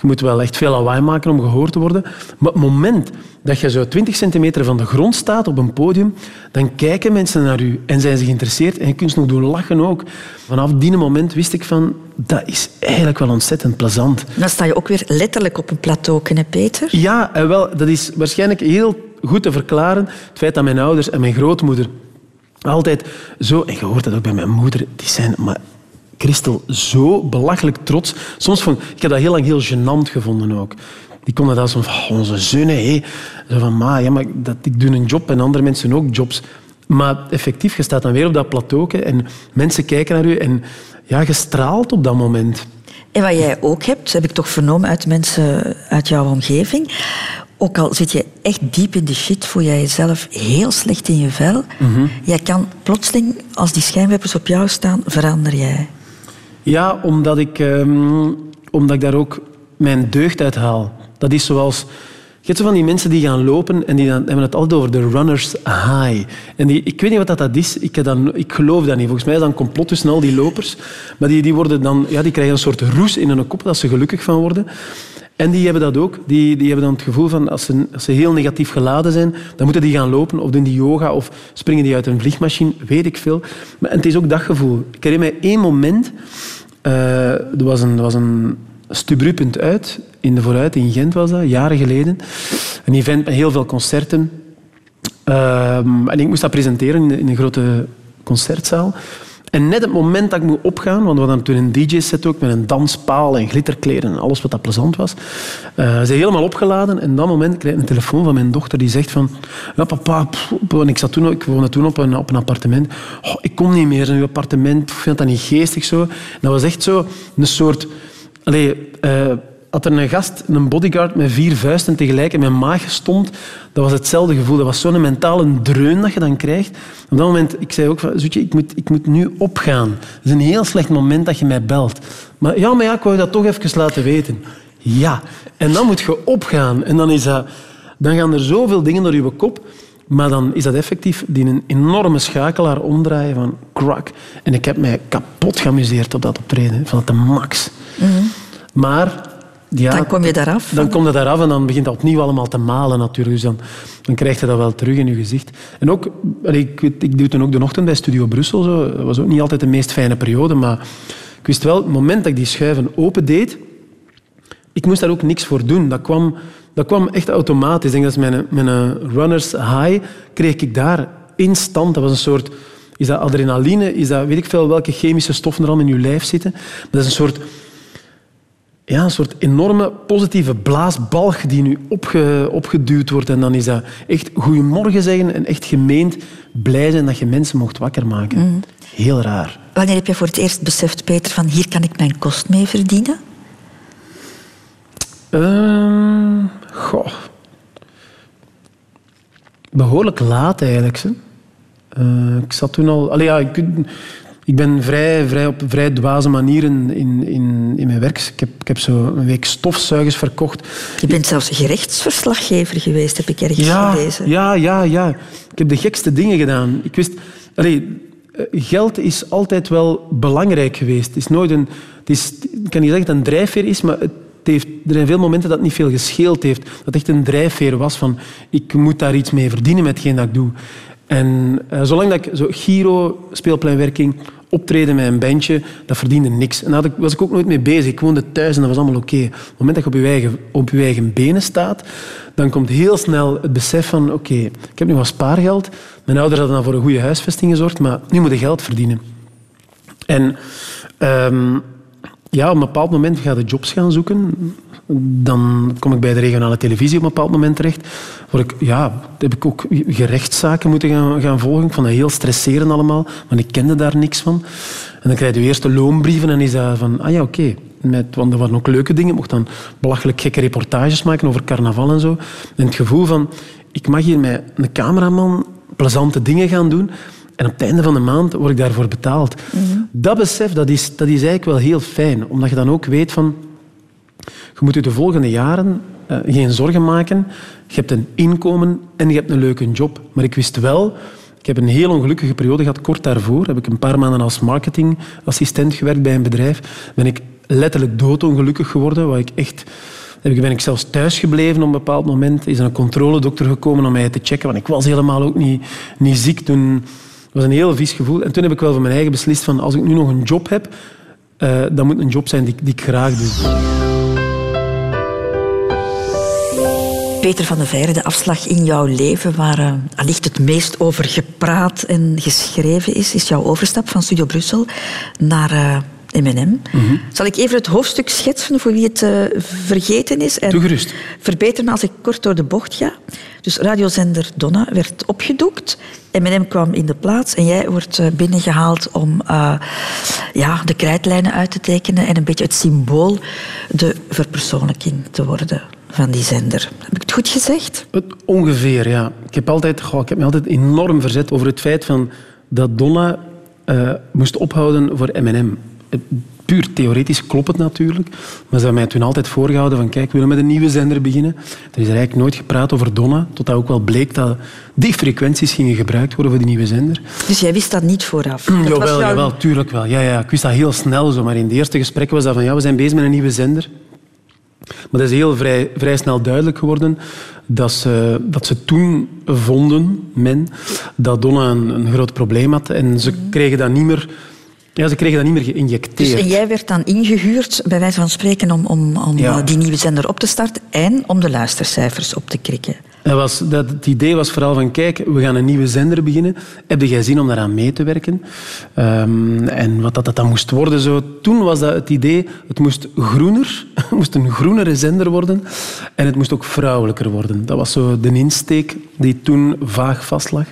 je moet wel echt veel lawaai maken om gehoord te worden. Maar het moment dat je zo 20 centimeter van de grond staat op een podium, dan kijken mensen naar u en zijn ze geïnteresseerd en je kunt ze nog doen lachen ook. Vanaf die moment wist ik van, dat is eigenlijk wel ontzettend plezant. Dan sta je ook weer letterlijk op een plateau, hè, Peter? Ja, en wel, dat is waarschijnlijk heel goed te verklaren. Het feit dat mijn ouders en mijn grootmoeder altijd zo... En je hoort dat ook bij mijn moeder. Die zijn maar, Christel zo belachelijk trots. Soms vond ik heb dat heel lang heel gênant gevonden ook. Die konden dat zo van, "Oh, onze zonen, hé. Zo van, ma, ja, maar dat, ik doe een job en andere mensen ook jobs. Maar effectief, je staat dan weer op dat plateau en mensen kijken naar u en ja, je straalt op dat moment. En wat jij ook hebt, heb ik toch vernomen uit mensen uit jouw omgeving. Ook al zit je echt diep in de shit, voel jij jezelf heel slecht in je vel. Jij kan plotseling, als die schijnwerpers op jou staan, verander jij. Ja, omdat ik, ehm, omdat ik daar ook mijn deugd uit haal. Dat is zoals... Je hebt zo van die mensen die gaan lopen en die dan, hebben het altijd over de runner's high. En die, ik weet niet wat dat, dat is. Ik, heb dan, ik geloof dat niet. Volgens mij is dat een complot tussen al die lopers. Maar die, die, worden dan, ja, die krijgen een soort roes in hun kop dat ze gelukkig van worden. En die hebben dat ook. Die, die hebben dan het gevoel van, als ze, ze heel negatief geladen zijn, dan moeten die gaan lopen of doen die yoga of springen die uit een vliegmachine, weet ik veel. Maar, en het is ook dat gevoel. Ik herinner mij één moment... eh, er was een, een Stubru.uit uit, in de Vooruit, in Gent was dat, jaren geleden. Een event met heel veel concerten. Ehm, en ik moest dat presenteren in een grote concertzaal. En net het moment dat ik moet opgaan, want we hadden toen een DJ-set ook met een danspaal en glitterkleren en alles wat dat plezant was. eh ze helemaal opgeladen en dat moment krijg ik een telefoon van mijn dochter die zegt van ja papa, ik, zat toen, ik woonde toen op een, op een appartement. Oh, ik kom niet meer in uw appartement, ik vind dat niet geestig zo. Dat was echt zo een soort... Allee, eh, had er een gast, een bodyguard met vier vuisten tegelijk in mijn maag stond, dat was hetzelfde gevoel. Dat was zo'n mentale dreun dat je dan krijgt. Op dat moment, ik zei ook, Zoetje, ik moet, ik moet nu opgaan. Het is een heel slecht moment dat je mij belt. Maar ja, maar ja, ik wou je dat toch even laten weten. Ja. En dan moet je opgaan. En dan, is dat, dan gaan er zoveel dingen door je kop. Maar dan is dat effectief die een enorme schakelaar omdraaien van krak. En ik heb mij kapot geamuseerd op dat optreden. Van de max. Maar... Ja, Dan kom je daaraf. dan kom je daaraf en dan begint dat opnieuw allemaal te malen natuurlijk. Dus dan, dan krijg je dat wel terug in je gezicht. En ook, ik, ik doe toen ook de ochtend bij Studio Brussel. Zo. Dat was ook niet altijd de meest fijne periode, maar ik wist wel, het moment dat ik die schuiven open deed, ik moest daar ook niks voor doen. Dat kwam, dat kwam echt automatisch. Ik denk dat is mijn, mijn runners high kreeg ik daar instant. Dat was een soort... Is dat adrenaline? Is dat weet ik veel welke chemische stoffen er al in je lijf zitten? Maar dat is een soort ja, een soort enorme positieve blaasbalg die nu opge, opgeduwd wordt. En dan is dat echt goeiemorgen zeggen en echt gemeend blij zijn dat je mensen mocht wakker maken. Heel raar. Wanneer heb je voor het eerst beseft, Peter, van hier kan ik mijn kost mee verdienen? Ehm, goh. Behoorlijk laat eigenlijk. Hè. Eh, ik zat toen al... Allee, ja, ik, ik ben vrij, vrij op vrij dwaze manieren in, in, in mijn werk. Ik heb, ik heb zo een week stofzuigers verkocht. Je bent zelfs gerechtsverslaggever geweest, heb ik ergens Ja, gelezen. ja, ja, ja. Ik heb de gekste dingen gedaan. Ik wist... Eh, geld is altijd wel belangrijk geweest. Het is nooit een... Het is, ik kan niet zeggen dat het een drijfveer is, maar het heeft, er zijn veel momenten dat het niet veel gescheeld heeft. Dat het echt een drijfveer was van ik moet daar iets mee verdienen met hetgeen dat ik doe. En eh, zolang dat ik zo Giro, speelpleinwerking, optreden met een bandje, dat verdiende niks. En daar ik- was ik ook nooit mee bezig. Ik woonde thuis en dat was allemaal oké. Op het moment dat je op je, eigen, op eigen benen staat, dan komt heel snel het besef van oké, ik heb nu wat spaargeld. Mijn ouders hadden dan voor een goede huisvesting gezorgd, maar nu moet je geld verdienen. En ehm, ja, op een bepaald moment ga je jobs gaan zoeken. Dan kom ik bij de regionale televisie op een bepaald moment terecht. Word ik, ja, heb ik ook gerechtszaken moeten gaan, gaan volgen. Ik vond dat heel stresserend allemaal, want ik kende daar niks van. En dan krijg je de eerste loonbrieven en is dat van, ah ja, oké. Met, want er waren ook leuke dingen. Ik mocht dan belachelijk gekke reportages maken over carnaval en zo. En het gevoel van, ik mag hier met een cameraman plezante dingen gaan doen. En op het einde van de maand word ik daarvoor betaald. Dat besef dat is, dat is eigenlijk wel heel fijn. Omdat je dan ook weet van... Je moet je de volgende jaren eh, geen zorgen maken. Je hebt een inkomen en je hebt een leuke job. Maar ik wist wel... Ik heb een heel ongelukkige periode gehad. Kort daarvoor heb ik een paar maanden als marketingassistent gewerkt bij een bedrijf. Ben ik letterlijk doodongelukkig geworden. Waar ik echt... Dan ben ik zelfs thuis gebleven op een bepaald moment. Is een controledokter gekomen om mij te checken. Want ik was helemaal ook niet, niet ziek toen. Het was een heel vies gevoel. En toen heb ik wel voor mijn eigen beslist van als ik nu nog een job heb, uh, dat moet een job zijn die, die ik graag doe. Peter van de Veire, de afslag in jouw leven waar uh, allicht het meest over gepraat en geschreven is, is jouw overstap van Studio Brussel naar uh, M&M. Zal ik even het hoofdstuk schetsen voor wie het uh, vergeten is? En Doe gerust. Verbeteren als ik kort door de bocht ga. Dus radiozender Donna werd opgedoekt. M&M kwam in de plaats en jij wordt binnengehaald om uh, ja, de krijtlijnen uit te tekenen en een beetje het symbool, de verpersoonlijking te worden van die zender. Heb ik het goed gezegd? Ongeveer, ja. Ik heb, altijd, goh, ik heb me altijd enorm verzet over het feit van dat Donna uh, moest ophouden voor M&M. Puur theoretisch klopt het natuurlijk, maar ze hebben mij toen altijd voorgehouden van kijk, we willen met een nieuwe zender beginnen. Er is er eigenlijk nooit gepraat over Donna, totdat ook wel bleek dat die frequenties gingen gebruikt worden voor die nieuwe zender. Dus jij wist dat niet vooraf? Mm, dat jawel, jouw... jawel, tuurlijk wel. Ja, ja, ik wist dat heel snel zo, maar in de eerste gesprekken was dat van ja, we zijn bezig met een nieuwe zender. Maar het is heel vrij, vrij snel duidelijk geworden dat ze, dat ze toen vonden, men, dat Donna een, een groot probleem had. En ze kregen dat niet meer... Ja, ze kregen dat niet meer geïnjecteerd. Dus, en jij werd dan ingehuurd, bij wijze van spreken, om, om, om Ja. die nieuwe zender op te starten en om de luistercijfers op te krikken. Dat was, dat, het idee was vooral van, kijk, we gaan een nieuwe zender beginnen. Heb jij zin om daaraan mee te werken? Ehm, en wat dat, dat dan moest worden. Zo. Toen was dat het idee, het moest groener. *laughs* Moest een groenere zender worden. En het moest ook vrouwelijker worden. Dat was zo de insteek die toen vaag vastlag.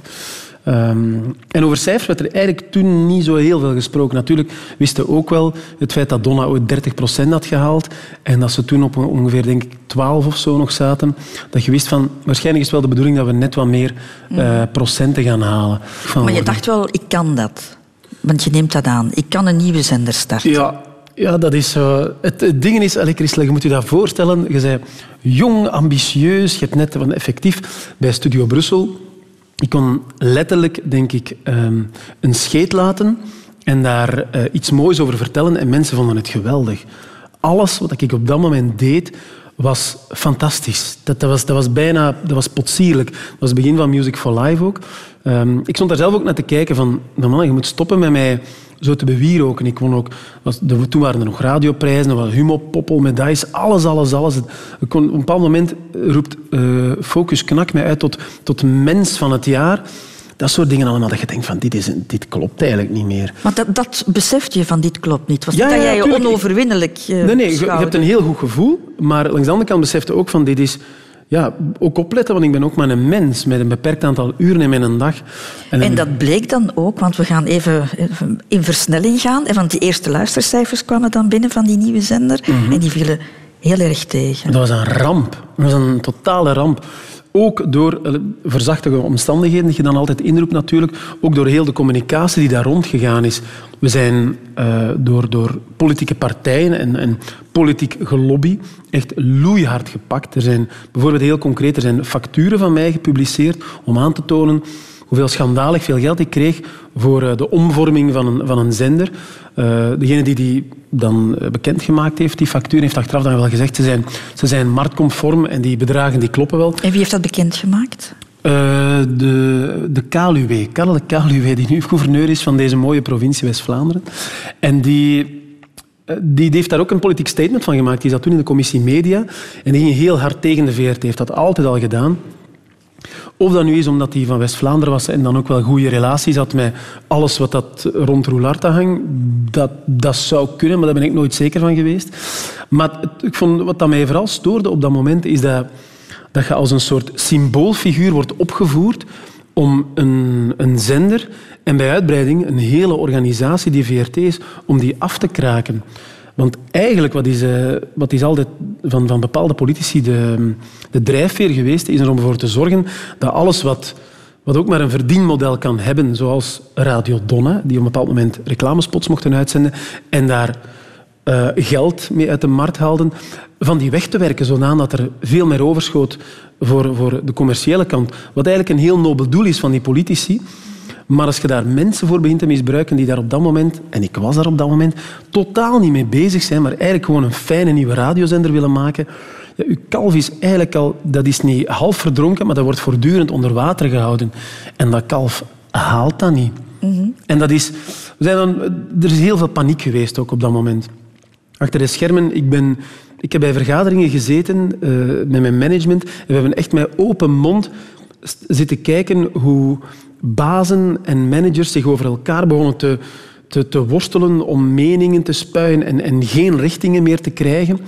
Ehm, en over cijfers werd er eigenlijk toen niet zo heel veel gesproken. Natuurlijk wisten we ook wel het feit dat Donna ooit 30% had gehaald en dat ze toen op ongeveer denk ik 12 of zo nog zaten. Dat je wist van, waarschijnlijk is het wel de bedoeling dat we net wat meer eh, procenten gaan halen. Van Maar je dacht wel, ik kan dat. Want je neemt dat aan. Ik kan een nieuwe zender starten. Ja, ja, dat is zo. Het, het ding is, allee, Christel, je moet je dat voorstellen. Je bent jong, ambitieus. Je hebt net van effectief bij Studio Brussel. Ik kon letterlijk, denk ik, ehm, een scheet laten en daar eh, iets moois over vertellen. En mensen vonden het geweldig. Alles wat ik op dat moment deed, was fantastisch. Dat, dat, was, dat was bijna dat was potsierlijk. Dat was het begin van Music for Life ook. Ehm, ik stond daar zelf ook naar te kijken van... "Nou, Man, je moet stoppen met mij zo te bewieroken. Ik won ook... Was, toen waren er nog radioprijzen, er was Humo, Poppel, medailles, alles, alles, alles. Ik kon, op een bepaald moment roept eh, Focus Knak mij uit tot, tot mens van het jaar. Dat soort dingen allemaal, dat je denkt van, dit, is, dit klopt eigenlijk niet meer. Maar dat, dat beseft je van dit klopt niet. Was Ja, dat ja, jij je tuurlijk. onoverwinnelijk eh, Nee, nee, je, hebt een heel goed gevoel, maar langs de andere kant besef je ook van dit is... Ja, ook opletten, want ik ben ook maar een mens met een beperkt aantal uren in mijn dag. En dat bleek dan ook, want we gaan even in versnelling gaan. En Want die eerste luistercijfers kwamen dan binnen van die nieuwe zender. Mhm. En die vielen heel erg tegen. Dat was een ramp. Dat was een totale ramp. Ook door eh, verzachtige omstandigheden die je dan altijd inroept natuurlijk. Ook door heel de communicatie die daar rondgegaan is. We zijn eh, door, door politieke partijen en, en politiek gelobby echt loeihard gepakt. Er zijn bijvoorbeeld heel concreet er zijn facturen van mij gepubliceerd om aan te tonen hoeveel schandalig veel geld ik kreeg voor eh, de omvorming van een, van een zender. Eh, degene die die dan eh, bekendgemaakt heeft, die factuur, heeft achteraf dan wel gezegd ze zijn, ze zijn marktconform en die bedragen die kloppen wel. En wie heeft dat bekendgemaakt? De, de KLUW, Karel KLUW, die nu gouverneur is van deze mooie provincie West-Vlaanderen. En die, die, die heeft daar ook een politiek statement van gemaakt. Die zat toen in de commissie Media en die ging heel hard tegen de VRT. heeft dat altijd al gedaan. Of dat nu is omdat hij van West-Vlaanderen was en dan ook wel goede relaties had met alles wat dat rond Roularta hangt, dat, dat zou kunnen, maar daar ben ik nooit zeker van geweest. Maar ik vond, wat dat mij vooral stoorde op dat moment, is dat, dat je als een soort symboolfiguur wordt opgevoerd om een, een zender en bij uitbreiding een hele organisatie die VRT is, om die af te kraken. Want eigenlijk, wat is, eh, wat is altijd van, van bepaalde politici de, de drijfveer geweest, is er om ervoor te zorgen dat alles wat, wat ook maar een verdienmodel kan hebben, zoals Radio Donna, die op een bepaald moment reclamespots mochten uitzenden en daar eh, geld mee uit de markt haalden, van die weg te werken, zodat er veel meer overschoot voor, voor de commerciële kant. Wat eigenlijk een heel nobel doel is van die politici. Maar als je daar mensen voor begint te misbruiken die daar op dat moment, en ik was daar op dat moment, totaal niet mee bezig zijn, maar eigenlijk gewoon een fijne nieuwe radiozender willen maken. Ja, uw kalf is eigenlijk al, dat is niet half verdronken, maar dat wordt voortdurend onder water gehouden. En dat kalf haalt dat niet. En dat is, we zijn dan, er is heel veel paniek geweest ook op dat moment. Achter de schermen, ik, ben, ik heb bij vergaderingen gezeten eh, met mijn management en we hebben echt met open mond zitten kijken hoe bazen en managers zich over elkaar begonnen te, te, te worstelen om meningen te spuien en, en geen richtingen meer te krijgen.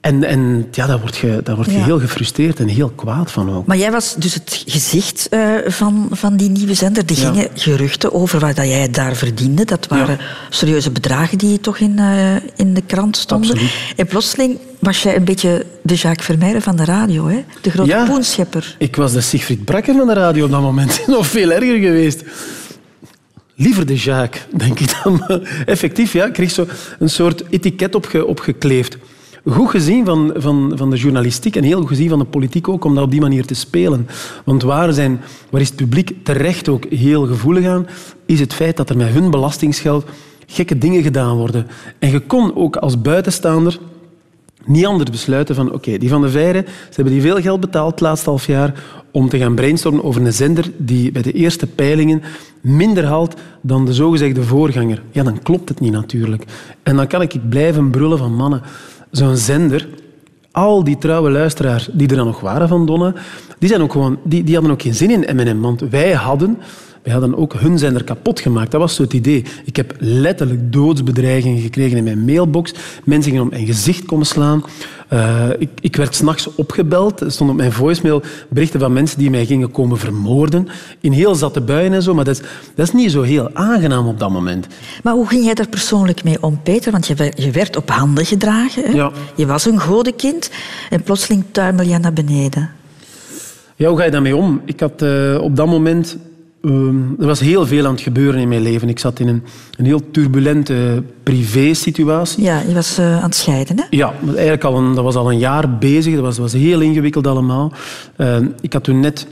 En, en ja, daar word je, daar word je Ja. heel gefrustreerd en heel kwaad van ook. Maar jij was dus het gezicht eh, van, van die nieuwe zender. Er Ja. gingen geruchten over wat dat jij daar verdiende. Dat waren serieuze bedragen die toch in, eh, in de krant stonden. Absoluut. En plotseling was jij een beetje de Jacques Vermeijden van de radio. Hè? De grote Ja. poenschepper. Ik was de Siegfried Brakke van de radio op dat moment. *laughs* Nog veel erger geweest. Liever de Jacques, denk ik dan. *laughs* Effectief, ja, ik kreeg zo een soort etiket opge, opgekleefd. Goed gezien van, van, van de journalistiek en heel goed gezien van de politiek ook, om dat op die manier te spelen. Want waar, zijn, waar is het publiek terecht ook heel gevoelig aan, is het feit dat er met hun belastingsgeld gekke dingen gedaan worden. En je kon ook als buitenstaander niet anders besluiten van oké, die van de Veire, ze hebben die veel geld betaald het laatste half jaar om te gaan brainstormen over een zender die bij de eerste peilingen minder haalt dan de zogezegde voorganger. Ja, dan klopt het niet natuurlijk. En dan kan ik blijven brullen van mannen. Zo'n zender, al die trouwe luisteraars die er dan nog waren van Donna, die, zijn ook gewoon, die, die hadden ook geen zin in M&M, want wij hadden... Wij hadden ook hun zender kapot gemaakt. Dat was zo het idee. Ik heb letterlijk doodsbedreigingen gekregen in mijn mailbox. Mensen gingen op mijn gezicht komen slaan. Eh, ik, ik werd s'nachts opgebeld. Er stonden op mijn voicemail berichten van mensen die mij gingen komen vermoorden. In heel zatte buien en zo. Maar dat is, dat is niet zo heel aangenaam op dat moment. Maar hoe ging jij daar persoonlijk mee om, Peter? Want je, werd- je werd op handen gedragen. Hè? Ja. Je was een godenkind. En plotseling tuimel je naar beneden. Ja, hoe ga je daarmee om? Ik had eh, op dat moment... ehm, er was heel veel aan het gebeuren in mijn leven. Ik zat in een, een heel turbulente privé-situatie. Ja, je was eh, aan het scheiden, hè? Ja, eigenlijk al een, dat was al een jaar bezig. Dat was, dat was heel ingewikkeld allemaal. Eh, ik had toen net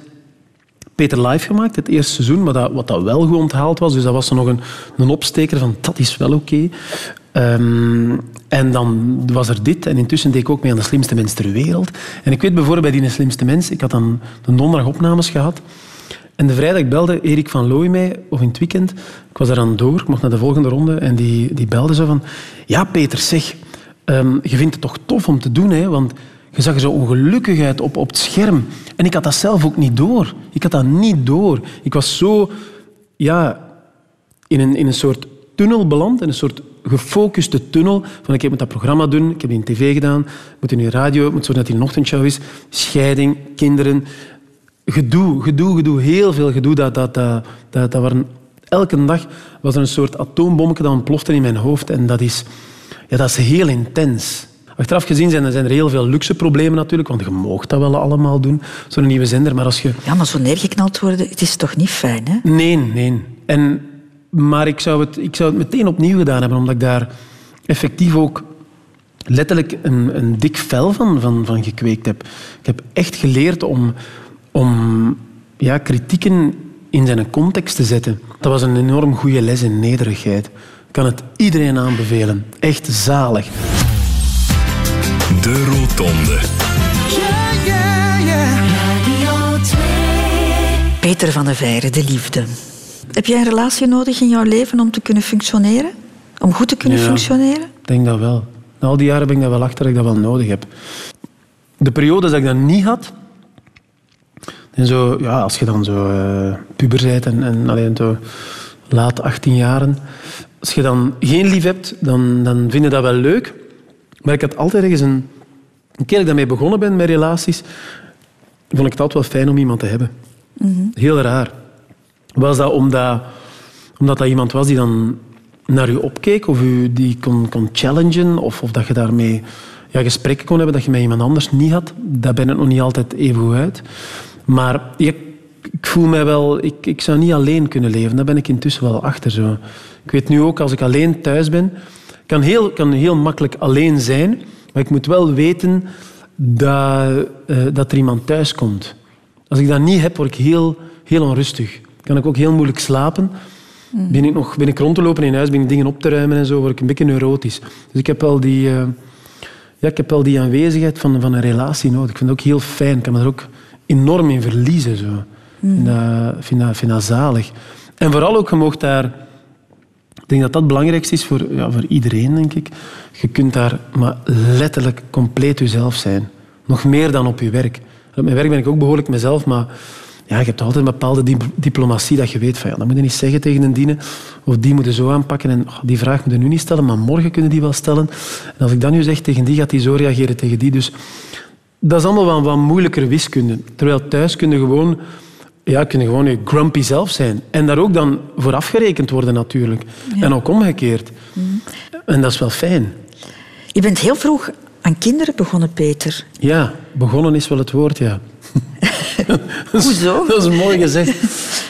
Peter Live gemaakt, het eerste seizoen, maar dat, wat dat wel goed onthaald was. Dus dat was nog een, een opsteker van dat is wel oké. Ehm, en dan was er dit. En intussen deed ik ook mee aan de slimste mens ter wereld. En ik weet bijvoorbeeld bij die slimste mens, ik had dan de donderdag opnames gehad. En de vrijdag belde Erik van Looy mij, of in het weekend. Ik was daar aan door, ik mocht naar de volgende ronde. En die, die belde zo van... Ja, Peter, zeg, ehm, je vindt het toch tof om te doen, hè? Want je zag zo ongelukkig op, op het scherm. En ik had dat zelf ook niet door. Ik had dat niet door. Ik was zo... Ja, in een, in een soort tunnel beland, in een soort gefocuste tunnel. Van ik moet dat programma doen, ik heb die in tv gedaan, moet in de radio, moet zorgen dat die een ochtendshow is. Scheiding, kinderen, gedoe, gedoe, gedoe, heel veel gedoe. Dat, dat, dat, dat, dat waren, elke dag was er een soort atoombommetje dat ontplofte in mijn hoofd. En dat is, ja, dat is heel intens. Achteraf gezien zijn er, zijn er heel veel luxe problemen natuurlijk, want je mag dat wel allemaal doen, zo'n nieuwe zender. Maar als je Ja, maar zo neergeknald worden, het is toch niet fijn, hè? Nee, nee. En, maar ik zou, het, ik zou het meteen opnieuw gedaan hebben, omdat ik daar effectief ook letterlijk een, een dik vel van, van, van gekweekt heb. Ik heb echt geleerd om, om ja, kritieken in zijn context te zetten. Dat was een enorm goede les in nederigheid. Ik kan het iedereen aanbevelen. Echt zalig. De Rotonde. Radio 2. Peter van de Veire, de liefde. Heb jij een relatie nodig in jouw leven om te kunnen functioneren? Om goed te kunnen Ja. functioneren? Ik denk dat wel. Na al die jaren ben ik daar wel achter dat ik dat wel nodig heb. De periodes dat ik dat niet had, En zo, ja, als je dan zo eh, puber bent en, en alleen zo laat 18 jaren, als je dan geen lief hebt, dan, dan vind je dat wel leuk. Maar ik had altijd ergens een... Een keer dat ik daarmee begonnen ben met relaties, vond ik het altijd wel fijn om iemand te hebben. Heel raar. Was dat omdat, omdat dat iemand was die dan naar u opkeek of u die kon, kon challengen of, of dat je daarmee ja, gesprekken kon hebben dat je met iemand anders niet had? Dat ben ik nog niet altijd even goed uit. Maar ja, ik voel mij wel... Ik, ik zou niet alleen kunnen leven. Daar ben ik intussen wel achter. Zo. Ik weet nu ook, als ik alleen thuis ben... Ik kan heel, kan heel makkelijk alleen zijn, maar ik moet wel weten dat, eh, dat er iemand thuis komt. Als ik dat niet heb, word ik heel, heel onrustig. Kan ik ook heel moeilijk slapen. Ben ik, nog, ben ik rond te lopen in huis, ben ik dingen op te ruimen en zo, word ik een beetje neurotisch. Dus ik heb wel die, eh, ja, ik heb wel die aanwezigheid van, van een relatie nodig. Ik vind het ook heel fijn. Ik kan me er ook enorm in verliezen. Zo. Ik vind dat, zalig. En vooral ook, je mag daar... Ik denk dat dat het belangrijkste is voor, ja, voor iedereen, denk ik. Je kunt daar maar letterlijk compleet jezelf zijn. Nog meer dan op je werk. Op mijn werk ben ik ook behoorlijk mezelf, maar ja, je hebt altijd een bepaalde dip- diplomatie dat je weet van ja, dat moet je niet zeggen tegen een diene of die moeten zo aanpakken en oh, die vraag moet je nu niet stellen, maar morgen kunnen die wel stellen. En als ik dat nu zeg tegen die, gaat die zo reageren tegen die. Dus dat is allemaal wel wat moeilijker wiskunde. Terwijl thuis kun je gewoon, ja, kun je gewoon je grumpy zelf zijn. En daar ook dan voor afgerekend worden natuurlijk. En ook omgekeerd. En dat is wel fijn. Je bent heel vroeg aan kinderen begonnen, Peter. Ja, begonnen is wel het woord, ja. *laughs* Hoezo? Dat is mooi gezegd.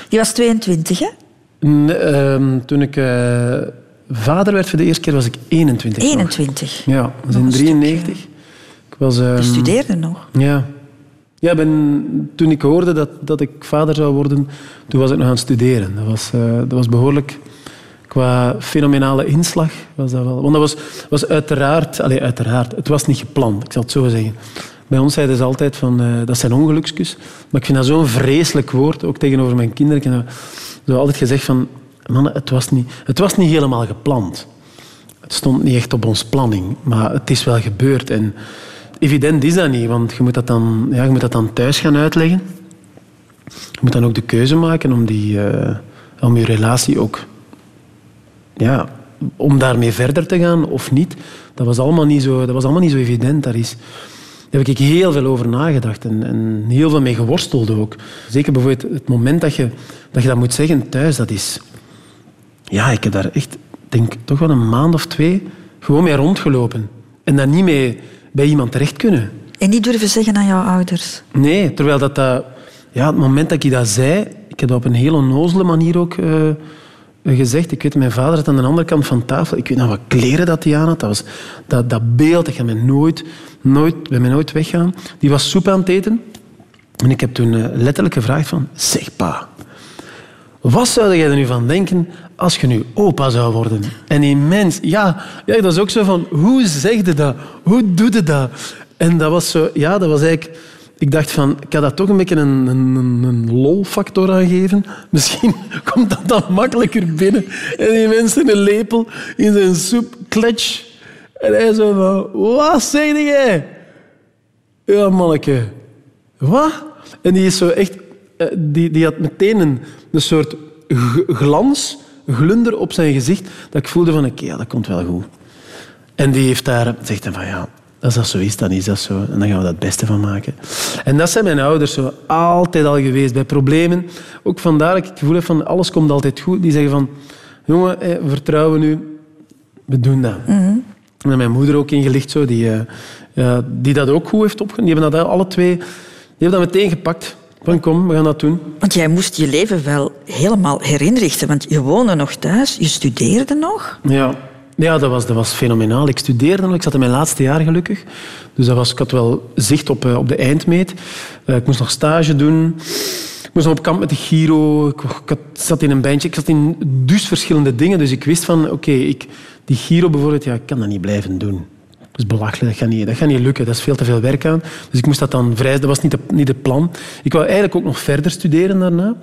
Je was 22, hè? Nee, ehm, toen ik eh, vader werd voor de eerste keer was ik 21. nog. 21. Ja, dat was in Nog een 93. Was, ehm, Je studeerde nog. Ja. Ja, ben, toen ik hoorde dat, dat ik vader zou worden, toen was ik nog aan het studeren. Dat was, eh, dat was behoorlijk... Qua fenomenale inslag was dat wel... Want dat was, was uiteraard... Allee, uiteraard. Het was niet gepland, ik zal het zo zeggen. Bij ons zeiden ze altijd van... eh, dat zijn ongelukskus. Maar ik vind dat zo'n vreselijk woord, ook tegenover mijn kinderen. Ik heb zo altijd gezegd van... Mannen, het was, niet, het was niet helemaal gepland. Het stond niet echt op ons planning, maar het is wel gebeurd. En evident is dat niet, want je moet dat dan, ja, je moet dat dan thuis gaan uitleggen. Je moet dan ook de keuze maken om, die, eh, om je relatie ook... Ja, om daarmee verder te gaan of niet. Dat was allemaal niet zo, dat was allemaal niet zo evident. Daar, is, daar heb ik heel veel over nagedacht en, en heel veel mee geworsteld ook. Zeker bijvoorbeeld het moment dat je dat, je dat moet zeggen thuis, dat is... Ja, ik heb daar echt, denk toch wel een maand of twee gewoon mee rondgelopen. En dan niet mee bij iemand terecht kunnen. En niet durven zeggen aan jouw ouders. Nee, terwijl dat, dat... Ja, het moment dat ik dat zei... Ik heb dat op een heel onnozele manier ook eh, gezegd. Ik weet, mijn vader zat aan de andere kant van tafel. Ik weet nog wat kleren dat hij aan had. Dat, was, dat, dat beeld, dat gaat mij nooit, nooit, bij mij nooit weggaan. Die was soep aan het eten. En ik heb toen eh, letterlijk gevraagd van... Zeg, pa, wat zou jij er nu van denken als je nu opa zou worden? En die mens, ja, ja, dat is ook zo van, hoe zeg je dat? Hoe doe je dat? En dat was zo, ja, dat was eigenlijk... Ik dacht van, ik ga dat toch een beetje een, een, een, lol-factor aan geven. *laughs* Misschien komt dat dan makkelijker binnen. En die mensen een lepel in zijn soep, kletsch. En hij zo van, wat zeg jij? Ja, manneke. Wat? En die is zo echt... eh, Die, die had meteen een, een soort glans, glunder op zijn gezicht, dat ik voelde van, oké, ja, dat komt wel goed. En die heeft daar... Zegt hij van, ja, als dat zo is, dan is dat zo. En dan gaan we daar het beste van maken. En dat zijn mijn ouders zo altijd al geweest. Bij problemen. Ook vandaar dat ik het gevoel heb van, alles komt altijd goed. Die zeggen van, jongen, vertrouwen nu. We doen dat. En dan mijn moeder ook ingelicht, zo, die, eh, die dat ook goed heeft opgenomen. Die hebben dat alle twee die hebben dat meteen gepakt. Van kom, we gaan dat doen. Want jij moest je leven wel helemaal herinrichten. Want je woonde nog thuis, je studeerde nog. Ja, ja dat, was, dat was fenomenaal. Ik studeerde nog, ik zat in mijn laatste jaar gelukkig. Dus dat was, ik had wel zicht op, eh, op de eindmeet. Eh, ik moest nog stage doen. Ik moest nog op kamp met de Giro. Ik, had- zat in een bandje. Ik zat in dus verschillende dingen. Dus ik wist van, oké, ik die Giro bijvoorbeeld, ja, ik kan dat niet blijven doen. Is belachelijk, dat gaat, niet, dat gaat niet lukken. Dat is veel te veel werk aan. Dus ik moest dat dan vrij... Dat was niet, niet het plan. Ik wou eigenlijk ook nog verder studeren daarna.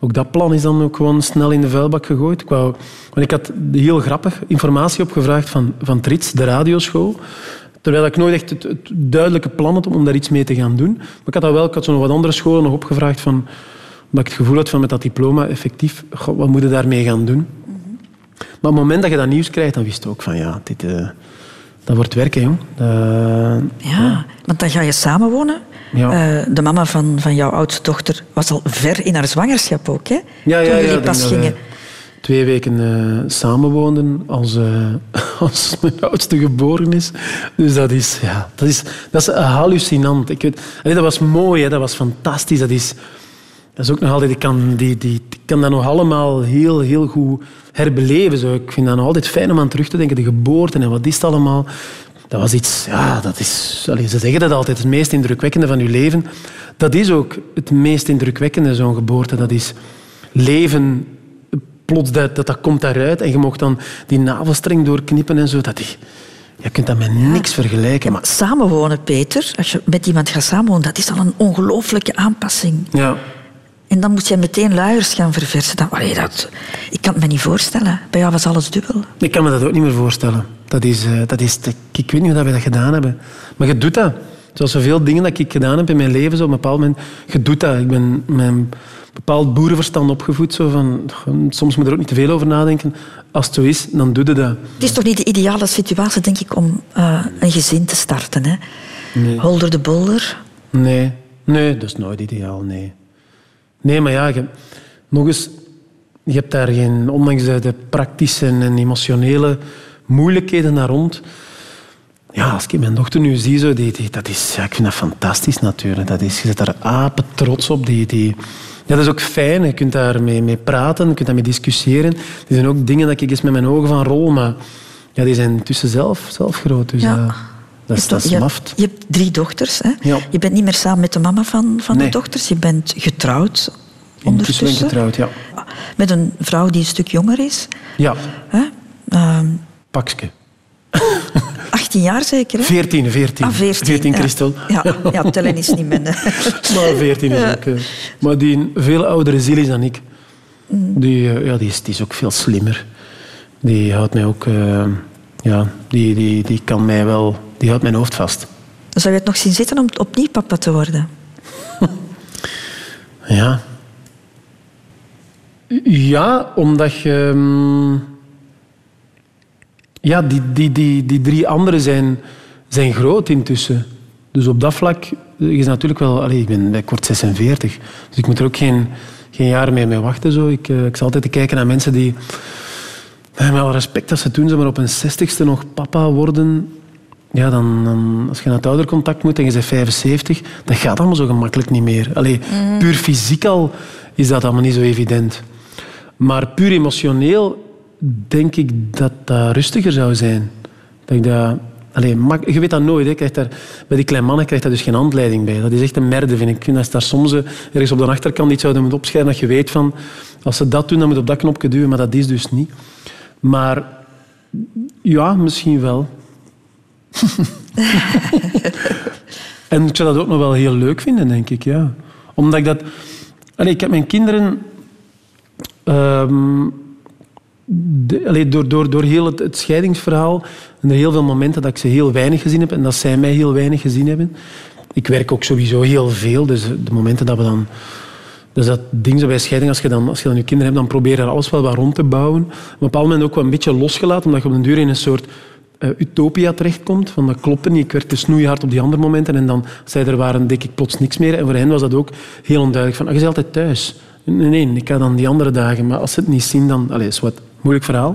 Ook dat plan is dan ook gewoon snel in de vuilbak gegooid. Ik, want ik had heel grappig informatie opgevraagd van, van Trits, de radioschool. Terwijl ik nooit echt het, duidelijke plan had om daar iets mee te gaan doen. Maar ik had dat wel, ik had zo nog wat andere scholen nog opgevraagd van, omdat ik het gevoel had van met dat diploma effectief, wat moet je daarmee gaan doen? Maar op het moment dat je dat nieuws krijgt, dan wist je ook van ja, dit, eh, dat wordt werken, jong. Dat- Ja, want dan ga je samenwonen. Ja. Eh, de mama van, van jouw oudste dochter was al ver in haar zwangerschap ook, hè? Ja, Toen ja, jullie pas gingen. Twee weken eh samenwoonden als, eh, *laughs* als mijn oudste geboren is. Dus dat is, ja, dat is, dat is hallucinant. Ik weet, allee, dat was mooi, hè, dat was fantastisch. Dat is, dat is ook nog altijd, ik kan, die, die, ik kan dat nog allemaal heel, heel goed herbeleven. Zo. Ik vind dat nog altijd fijn om aan terug te denken. De geboorte en wat is het allemaal. Dat was iets, ja, dat is, allee, ze zeggen dat altijd, het meest indrukwekkende van je leven. Dat is ook het meest indrukwekkende, zo'n geboorte. Dat is leven, plots dat, dat, dat komt daaruit en je mocht dan die navelstreng doorknippen en zo. Dat je kunt dat met niks vergelijken. Maar, Samenwonen, Peter, als je met iemand gaat samenwonen, dat is al een ongelooflijke aanpassing. ja, En dan moet je meteen luiers gaan verversen. Dat, allee, dat, ik kan het me niet voorstellen. Bij jou was alles dubbel. ik kan me dat ook niet meer voorstellen. Dat is, eh, dat is, ik weet niet hoe dat we dat gedaan hebben. Maar je doet dat. Zoals zoveel dingen dat ik gedaan heb in mijn leven, zo op een bepaald moment, je doet dat. Ik ben een bepaald boerenverstand opgevoed. Zo van, soms moet je er ook niet te veel over nadenken. Als het zo is, dan doe je dat. Het is toch niet de ideale situatie, denk ik, om eh, een gezin te starten. Hè? Nee. Holder de bolder. Nee, nee, dat is nooit ideaal, nee. Nee, maar ja, je, nog eens, je hebt daar geen, ondanks de, praktische en emotionele moeilijkheden daar rond. Ja, als ik mijn dochter nu zie, zo, die, die, dat is, ja, ik vind dat fantastisch natuurlijk. Dat is, je zit daar apen trots op. Die, die, ja, dat is ook fijn, je kunt daarmee mee praten, je kunt daarmee discussiëren. Die zijn ook dingen dat ik eens met mijn ogen van rol, maar ja, die zijn tussen zelf, zelf groot. Dus Ja. ja, dat is, dat is hebt- maft. Je hebt drie dochters. Hè? Ja. Je bent niet meer samen met de mama van, van Nee. de dochters. Je bent getrouwd ben ondertussen. getrouwd, ja. Met een vrouw die een stuk jonger is. Ja, Hè? Ehm, pakske. *laughs* 18 jaar zeker, hè? 14, 14. Ah, 14. ja. Christel. Ja, *laughs* ja, tellen is niet minder. *laughs* Maar 14 is ook... eh, maar die een veel oudere ziel is dan ik. Mm. Die, eh, ja, die, is, die is ook veel slimmer. Die houdt mij ook... eh, ja, die, die, die kan mij wel... Die houdt mijn hoofd vast. Zou je het nog zien zitten om opnieuw papa te worden? *laughs* Ja. Ja, omdat je... ehm, Ja, die, die, die, die drie anderen zijn, zijn groot intussen. Dus op dat vlak is natuurlijk wel... Allee, ik, ben, ik word 46, dus ik moet er ook geen, geen jaar mee, mee wachten. Zo. Ik, eh, ik zal altijd kijken naar mensen die... Met alle respect dat ze toen ze maar op hun zestigste nog papa worden... Ja, dan, dan, als je naar het oudercontact moet en je bent 75, dat gaat allemaal zo gemakkelijk niet meer. Allee, Puur fysiek al is dat allemaal niet zo evident. Maar puur emotioneel denk ik dat dat rustiger zou zijn. Dat ik dat... Allee, je weet dat nooit. Hè. Je krijgt daar, bij die kleine mannen krijgt daar dus geen handleiding bij. Dat is echt een merde, vind ik. Ik vind dat ze daar soms eh, ergens op de achterkant iets zouden moeten opschrijven dat je weet van... Als ze dat doen, dan moet je op dat knopje duwen. Maar dat is dus niet. Maar ja, misschien wel. *laughs* en ik zou dat ook nog wel heel leuk vinden, denk ik. Ja. Omdat ik dat... Allee, ik heb mijn kinderen... de- allee, door, door, door heel het, scheidingsverhaal zijn er heel veel momenten dat ik ze heel weinig gezien heb en dat zij mij heel weinig gezien hebben. Ik werk ook sowieso heel veel, dus de momenten dat we dan... Dus dat ding zo bij scheiding, als je, dan, als je dan je kinderen hebt, dan probeer je alles wel wat rond te bouwen. Op een bepaald moment ook wel een beetje losgelaten, omdat je op den duur in een soort eh, utopia terechtkomt. Van dat klopte niet, ik werd te snoeihard op die andere momenten. En dan, zij er waren, ik plots niks meer. En voor hen was dat ook heel onduidelijk. Van, ah, je bent altijd thuis. Nee, nee, ik ga dan die andere dagen. Maar als ze het niet zien, dan... Allee, is wat moeilijk verhaal.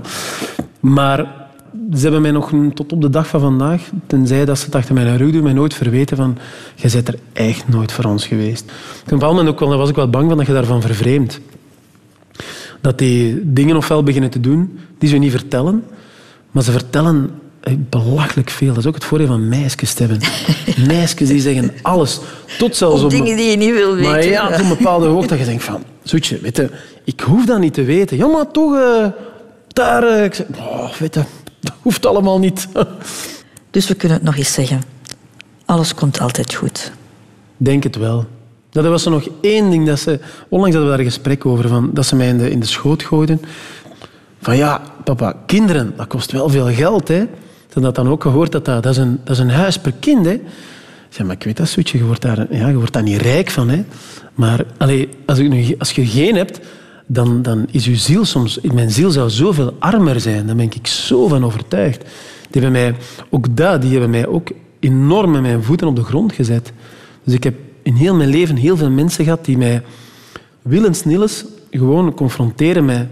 Maar ze hebben mij nog tot op de dag van vandaag, tenzij dat ze het achter mijn rug doen, mij nooit verweten van jij bent er echt nooit voor ons geweest. Op een bepaald moment ook was ik wel bang van dat je daarvan vervreemdt. Dat die dingen ofwel beginnen te doen die ze niet vertellen, maar ze vertellen belachelijk veel. Dat is ook het voordeel van meisjes te hebben. *laughs* meisjes die zeggen alles. Tot zelfs op dingen die je niet wil weten. maar ja, tot een bepaalde hoogte dat je denkt van... Zoetje, weet je, ik hoef dat niet te weten. Ja, maar toch... eh, daar... eh, ik zeg, oh, weet je, dat hoeft allemaal niet. *laughs* Dus we kunnen het nog eens zeggen. Alles komt altijd goed. Denk het wel. Dat was er nog één ding dat ze... Onlangs hadden we daar een gesprek over, van, dat ze mij in de, in de schoot gooiden. Van ja, papa, kinderen, dat kost wel veel geld, hè. Ze had dan ook gehoord dat dat, dat, is, een, dat is een huis per kind. Hè. Zei, maar ik weet dat, Soetje, je wordt daar, ja, je wordt daar niet rijk van. Hè. Maar allee, als, ik nu, als je geen hebt, dan, dan is je ziel soms... Mijn ziel zou zoveel armer zijn. Daar ben ik zo van overtuigd. Die hebben mij, ook dat, die hebben mij ook enorm met mijn voeten op de grond gezet. Dus ik heb in heel mijn leven heel veel mensen gehad die mij willens nillens gewoon confronteren met...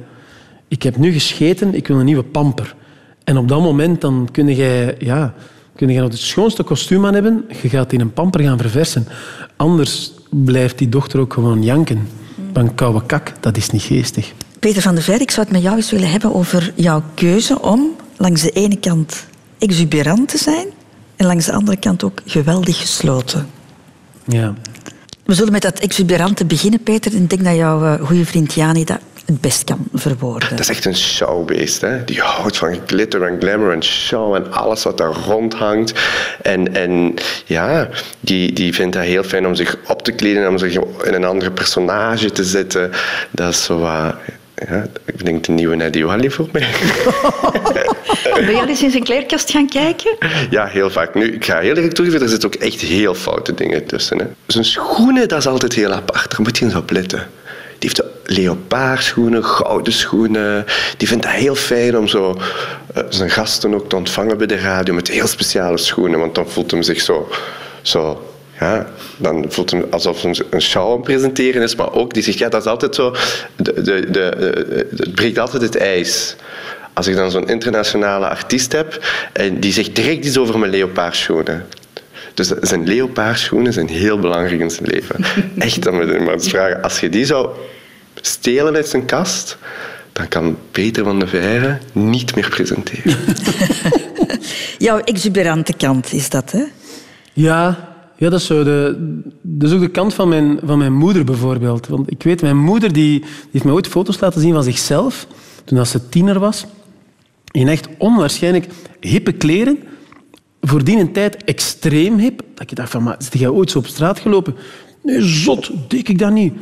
Ik heb nu gescheten, ik wil een nieuwe pamper. En op dat moment dan kun jij, ja, kun je nog het schoonste kostuum aan hebben. Je gaat in een pamper gaan verversen. Anders blijft die dochter ook gewoon janken. Van koude kak, dat is niet geestig. Peter van der Veer, ik zou het met jou eens willen hebben over jouw keuze om langs de ene kant exuberant te zijn en langs de andere kant ook geweldig gesloten. Ja. We zullen met dat exuberante beginnen, Peter. Ik denk dat jouw eh, goede vriend Jani dat het best kan verwoorden. Dat is echt een showbeest. Hè? Die houdt van glitter en glamour en show en alles wat daar rondhangt. En, en ja, die, die vindt het heel fijn om zich op te kleden, om zich in een andere personage te zetten. Dat is zo wat... ja, ik denk de nieuwe Nadia Wally voor mij. *laughs* Ben jij eens in zijn kleerkast gaan kijken? Ja, heel vaak. Nu, ik ga heel eerlijk toegeven, er zitten ook echt heel foute dingen tussen. Hè. Zijn schoenen, dat is altijd heel apart. Daar moet je eens op letten. Heeft leopaarschoenen, gouden schoenen. Die vindt het heel fijn om zo, eh, zijn gasten ook te ontvangen bij de radio met heel speciale schoenen. Want dan voelt hem zich zo... zo ja, dan voelt hem alsof hij een show aan presenteren is. Maar ook, die zegt, ja, dat is altijd zo... De, de, de, het breekt altijd het ijs. Als ik dan zo'n internationale artiest heb en die zegt direct iets over mijn leopaarschoenen. Dus zijn leopaarschoenen zijn heel belangrijk in zijn leven. *laughs* Echt, dan moet je maar eens vragen. Als je die zou stelen uit zijn kast, dan kan Peter van de Veire niet meer presenteren. *laughs* Jouw exuberante kant is dat, hè? Ja, ja dat, is zo de, dat is ook de kant van mijn, van mijn moeder bijvoorbeeld. Want ik weet, mijn moeder die, die heeft mij ooit foto's laten zien van zichzelf toen als ze tiener was. In echt onwaarschijnlijk hippe kleren. Voor die een tijd extreem hip. Dat ik dacht van, maar is jij ooit zo op straat gelopen? Nee, zot, deed ik dat niet.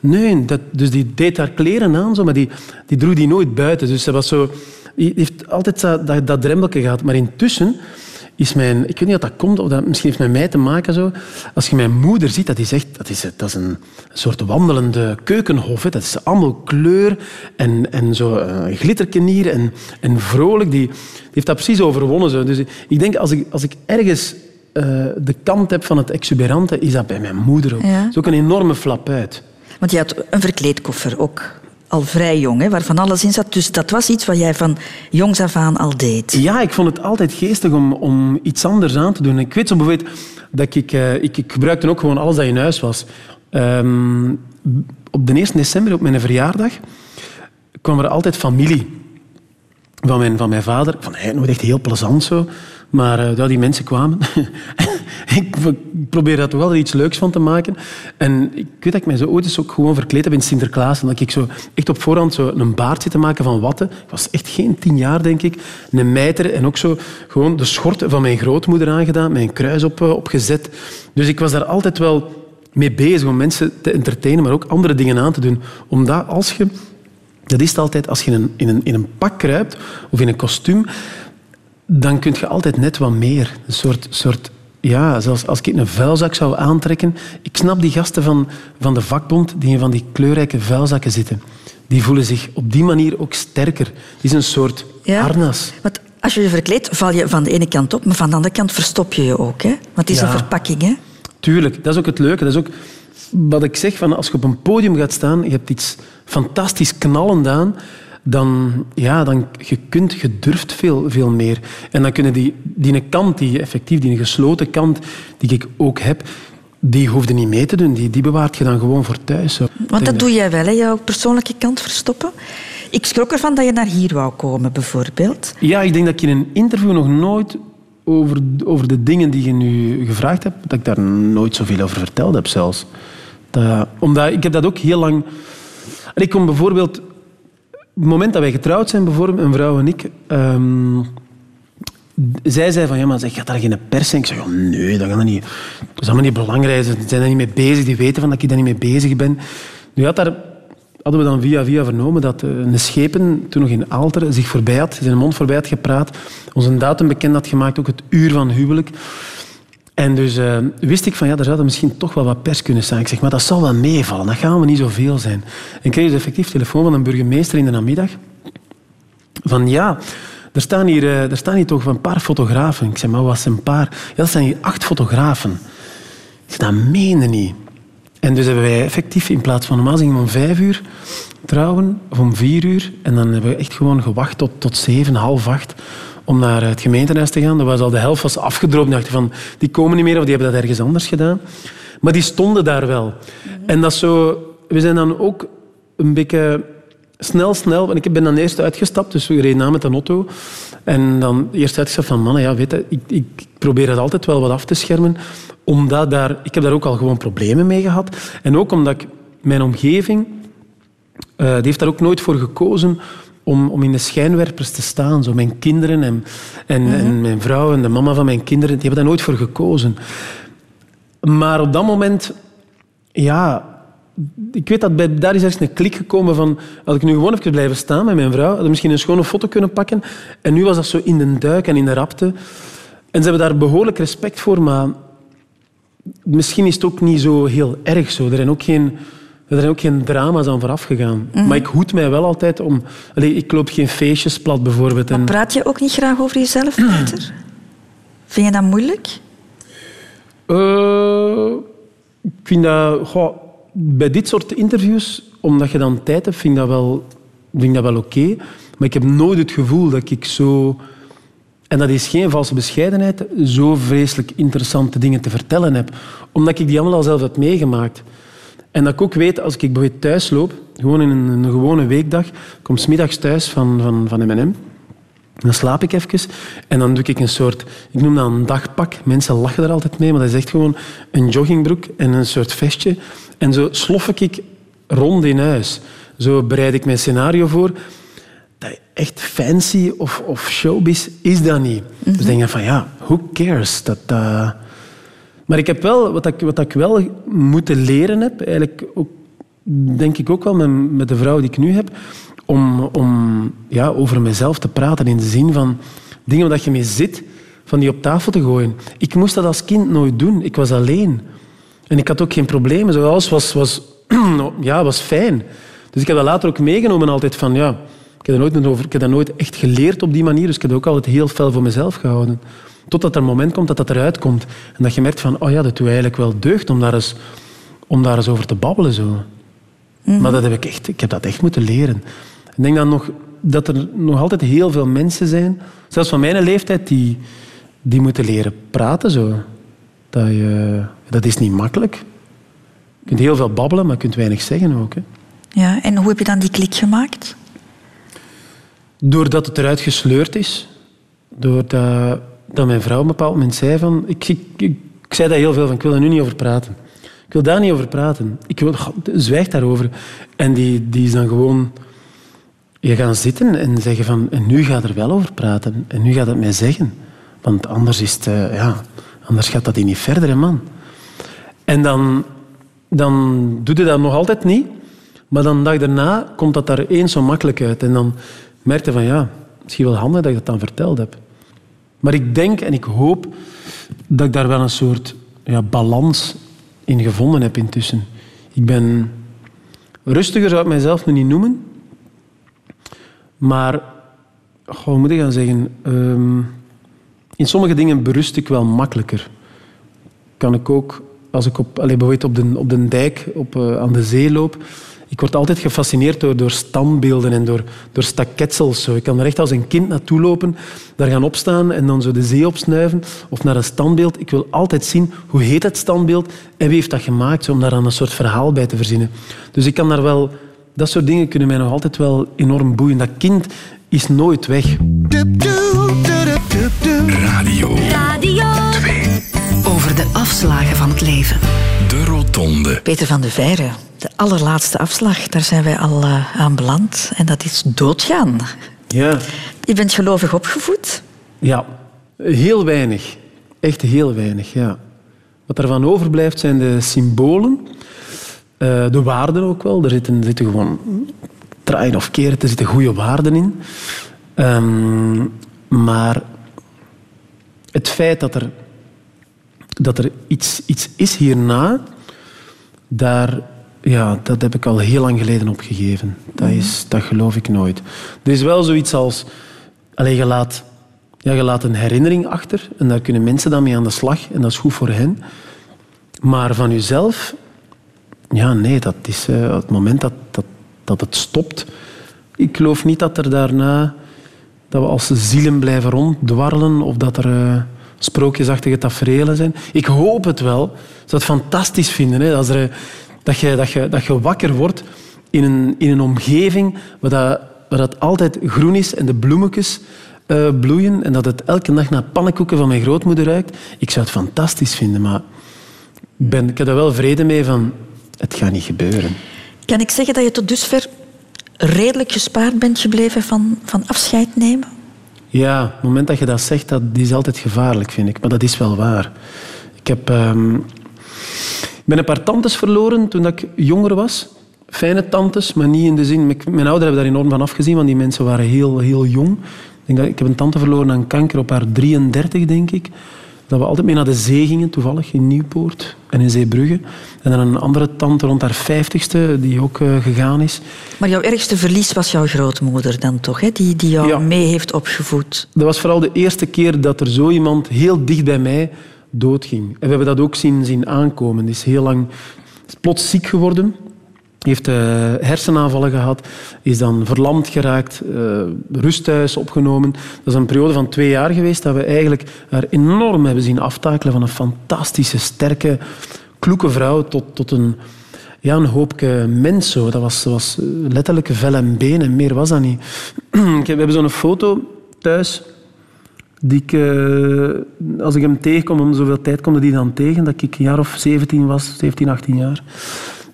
Nee, dat, dus die deed haar kleren aan, zo, maar die, die droeg die nooit buiten. Dus ze was zo, die heeft altijd dat, dat, dat gehad. Maar intussen is mijn... Ik weet niet of dat komt, of dat misschien heeft met mij te maken. Zo. Als je mijn moeder ziet, dat is echt dat is, dat is een soort wandelende keukenhof. Hè. Dat is allemaal kleur en, en zo uh, glitterkenier en, en vrolijk. Die, die heeft dat precies overwonnen. Zo. Dus ik denk, als ik, als ik ergens uh, de kant heb van het exuberante, is dat bij mijn moeder ook. Ja. Dat is ook een enorme flap uit. Want je had een verkleedkoffer ook al vrij jong, hè, waar van alles in zat. Dus dat was iets wat jij van jongs af aan al deed. Ja, ik vond het altijd geestig om, om iets anders aan te doen. Ik weet zo bijvoorbeeld dat ik, uh, ik, ik gebruikte ook gewoon alles dat in huis was. Um, op de 1 december, op mijn verjaardag, kwam er altijd familie van mijn, van mijn vader. Van, hij nooit echt heel plezant zo. Maar uh, ja, die mensen kwamen. *laughs* ik probeerde daar toch wel iets leuks van te maken. En ik weet dat ik mij zo ooit eens ook gewoon verkleed heb in Sinterklaas. En dat ik zo echt op voorhand zo een baard zit te maken van watten. Ik was echt geen tien jaar, denk ik. Een mijter en ook zo gewoon de schort van mijn grootmoeder aangedaan. Mijn kruis op, uh, opgezet. Dus ik was daar altijd wel mee bezig om mensen te entertainen, maar ook andere dingen aan te doen. Omdat als je... Dat is altijd, als je in een, in een, in een pak kruipt of in een kostuum, dan kun je altijd net wat meer. Een soort, soort ja, zelfs als ik een vuilzak zou aantrekken. Ik snap die gasten van, van de vakbond die in van die kleurrijke vuilzakken zitten. Die voelen zich op die manier ook sterker. Het is een soort Ja. harnas. Want als je je verkleedt, val je van de ene kant op, maar van de andere kant verstop je je ook. Hè? Want het is Ja. een verpakking. Hè? Tuurlijk, dat is ook het leuke. Dat is ook wat ik zeg, van als je op een podium gaat staan, je hebt iets fantastisch knallend aan, dan, ja, dan je kunt, je durft veel, veel meer. En dan kunnen die, die kant, die effectief, die gesloten kant, die ik ook heb, die hoefde niet mee te doen. Die, die bewaart je dan gewoon voor thuis. Want dat doe jij wel, hè? jouw persoonlijke kant verstoppen. Ik schrok ervan dat je naar hier wou komen, bijvoorbeeld. Ja, ik denk dat ik in een interview nog nooit over, over de dingen die je nu gevraagd hebt, dat ik daar nooit zoveel over verteld heb zelfs. Dat, omdat ik heb dat ook heel lang... Ik kom bijvoorbeeld... Het moment dat wij getrouwd zijn, bijvoorbeeld, een vrouw en ik... ehm, zij zei van, ja, maar zeg, gaat daar geen pers zijn? Ik zei, ja, nee, dat, gaat niet, dat is allemaal niet belangrijk. Ze zijn daar niet mee bezig. Die weten van dat ik daar niet mee bezig ben. Nu had daar hadden we dan via via vernomen dat eh, een schepen, toen nog in Aalter, zich voorbij had, zijn mond voorbij had gepraat, ons een datum bekend had gemaakt, ook het uur van huwelijk. En dus eh, wist ik van, ja, daar zou er misschien toch wel wat pers kunnen staan. Ik zeg, maar dat zal wel meevallen, dat gaan we niet zoveel zijn. En kreeg dus effectief telefoon van een burgemeester in de namiddag. Van, ja, er staan hier, eh, er staan hier toch een paar fotografen. Ik zeg, maar wat zijn een paar? Ja, dat zijn hier acht fotografen. Ik zeg, dat meende niet. En dus hebben wij effectief in plaats van normaal om vijf uur trouwen, of om vier uur. En dan hebben we echt gewoon gewacht tot, tot zeven, half acht om naar het gemeentehuis te gaan. Dat was al de helft was afgedroomd. dachten van, die komen niet meer of die hebben dat ergens anders gedaan. Maar die stonden daar wel. En dat zo... We zijn dan ook een beetje snel, snel... Want ik ben dan eerst uitgestapt, dus we reden na met een auto. En dan eerst uitgestapt van, mannen, ja, weet je, ik, ik probeer het altijd wel wat af te schermen. Omdat daar... Ik heb daar ook al gewoon problemen mee gehad. En ook omdat ik mijn omgeving... eh, die heeft daar ook nooit voor gekozen om, om in de schijnwerpers te staan. Zo mijn kinderen en, en, en mijn vrouw en de mama van mijn kinderen, die hebben daar nooit voor gekozen. Maar op dat moment, ja, ik weet dat bij, daar is ergens een klik gekomen van, had ik nu gewoon even blijven staan met mijn vrouw, had ik misschien een schone foto kunnen pakken. En nu was dat zo in de duik en in de rapte. En ze hebben daar behoorlijk respect voor, maar misschien is het ook niet zo heel erg zo. Er zijn ook geen, er zijn ook geen drama's aan vooraf gegaan. Maar ik hoed mij wel altijd om... Allee, ik loop geen feestjes plat, bijvoorbeeld. En, Praat je ook niet graag over jezelf, *clears throat* Peter? Vind je dat moeilijk? Eh, ik vind dat... goh, bij dit soort interviews, omdat je dan tijd hebt, vind ik dat wel, vind dat wel oké. Maar ik heb nooit het gevoel dat ik zo... En dat is geen valse bescheidenheid, zo vreselijk interessante dingen te vertellen heb. Omdat ik die allemaal al zelf heb meegemaakt. En dat ik ook weet, als ik bijvoorbeeld thuis loop, gewoon in een, een gewone weekdag, ik kom smiddags thuis van, van, van M&M, dan slaap ik even en dan doe ik een soort, ik noem dat een dagpak. Mensen lachen er altijd mee, maar dat is echt gewoon een joggingbroek en een soort vestje. En zo slof ik rond in huis. Zo bereid ik mijn scenario voor. Dat echt fancy of, of showbiz is dat niet. Dus denk je van, ja, who cares? Dat, dat- Maar ik heb wel, wat ik, wat ik wel moeten leren heb, eigenlijk ook, denk ik ook wel met, met de vrouw die ik nu heb, om, om ja, over mezelf te praten in de zin van dingen waar je mee zit, van die op tafel te gooien. Ik moest dat als kind nooit doen. Ik was alleen. En ik had ook geen problemen. Zo, Alles was, was, *clears throat* ja, was fijn. Dus ik heb dat later ook meegenomen altijd van... Ja, ik heb, dat nooit over, ik nooit echt geleerd op die manier. Dus ik heb dat ook altijd heel fel voor mezelf gehouden. Totdat er een moment komt dat dat eruit komt. En dat je merkt van... Oh ja, dat doet eigenlijk wel deugd om daar eens, om daar eens over te babbelen. Zo. Maar dat heb ik, echt, ik heb dat echt moeten leren. Ik denk dan nog dat er nog altijd heel veel mensen zijn, zelfs van mijn leeftijd, die, die moeten leren praten. Zo. Dat, je, dat is niet makkelijk. Je kunt heel veel babbelen, maar je kunt weinig zeggen ook. Hè. Ja, en hoe heb je dan die klik gemaakt? Doordat het eruit gesleurd is. Doordat dat mijn vrouw op een bepaald moment zei van... Ik, ik, zei dat heel veel van, ik wil er nu niet over praten. Ik wil daar niet over praten. Ik wil, zwijg daarover. En die, die is dan gewoon... Je gaan zitten en zeggen van... En nu gaat er wel over praten. En nu gaat het mij zeggen. Want anders is het... eh, ja, anders gaat dat hier niet verder, man. En dan, dan je dat nog altijd niet. Maar dan dag daarna komt dat daar eens zo makkelijk uit. En dan merk je van, ja, misschien wel handig dat ik dat dan verteld heb. Maar ik denk en ik hoop dat ik daar wel een soort ja, balans in gevonden heb intussen. Ik ben rustiger, zou ik mijzelf nu niet noemen. Maar, hoe moet ik gaan zeggen? Ehm, in sommige dingen berust ik wel makkelijker. Kan ik ook, als ik op, bijvoorbeeld op de, op de dijk op, eh, aan de zee loop, ik word altijd gefascineerd door, door standbeelden en door, door staketsels. Zo. Ik kan er echt als een kind naartoe lopen, daar gaan opstaan en dan zo de zee opsnuiven of naar een standbeeld. Ik wil altijd zien hoe heet het standbeeld en wie heeft dat gemaakt, zo, om daar dan een soort verhaal bij te verzinnen. Dus ik kan daar wel... Dat soort dingen kunnen mij nog altijd wel enorm boeien. Dat kind is nooit weg. Radio Radio 2. over de afslagen van het leven. De Rotonde. Peter van de Veire, de allerlaatste afslag, daar zijn wij al eh, aan beland. En dat is doodgaan. Ja. Je bent gelovig opgevoed. Ja, heel weinig. Echt heel weinig, ja. Wat ervan overblijft zijn de symbolen. Eh, de waarden ook wel. Er zitten, er zitten gewoon draaien of keren, er zitten goede waarden in. Ehm, maar het feit dat er, dat er iets, iets is hierna, daar, ja, dat heb ik al heel lang geleden opgegeven. Dat, is, dat geloof ik nooit. Er is wel zoiets als... Allez, je, laat, ja, je laat een herinnering achter en daar kunnen mensen dan mee aan de slag en dat is goed voor hen. Maar van jezelf, ja, nee, dat is uh, het moment dat, dat, dat het stopt. Ik geloof niet dat er daarna dat we als zielen blijven ronddwarrelen of dat er uh, sprookjesachtige tafereelen zijn. Ik hoop het wel. Ik zou het fantastisch vinden hè, als er, dat, je, dat, je, dat je wakker wordt in een, in een omgeving waar, dat, waar dat altijd groen is en de bloemetjes uh, bloeien en dat het elke dag naar pannenkoeken van mijn grootmoeder ruikt. Ik zou het fantastisch vinden, maar ben, ik heb er wel vrede mee van het gaat niet gebeuren. Kan ik zeggen dat je tot dusver redelijk gespaard bent gebleven van, van afscheid nemen? Ja, het moment dat je dat zegt, dat is altijd gevaarlijk, vind ik. Maar dat is wel waar. Ik heb... Ik ben een paar tantes verloren toen ik jonger was. Fijne tantes, maar niet in de zin... Mijn ouders hebben daar enorm van afgezien, want die mensen waren heel, heel jong. Ik, denk dat, ik heb een tante verloren aan kanker op haar 33, denk ik dat we altijd mee naar de zee gingen, toevallig in Nieuwpoort en in Zeebrugge. En dan een andere tante rond haar vijftigste, die ook uh, gegaan is. Maar jouw ergste verlies was jouw grootmoeder dan toch, hè? Die, die jou mee heeft opgevoed? Dat was vooral de eerste keer dat er zo iemand heel dicht bij mij doodging. En we hebben dat ook zien, zien aankomen. Die is heel lang is plots ziek geworden heeft uh, hersenaanvallen gehad, is dan verlamd geraakt, uh, rusthuis opgenomen. Dat is een periode van twee jaar geweest dat we eigenlijk haar enorm hebben zien aftakelen van een fantastische, sterke, kloeke vrouw tot, tot een, ja, een hoopje mens. Zo. Dat was, was letterlijk vel en been en meer was dat niet. *clears throat* we hebben zo'n foto thuis die ik, uh, als ik hem tegenkom, om zoveel tijd komde die dan tegen, dat ik een jaar of 17 was, 17, 18 jaar.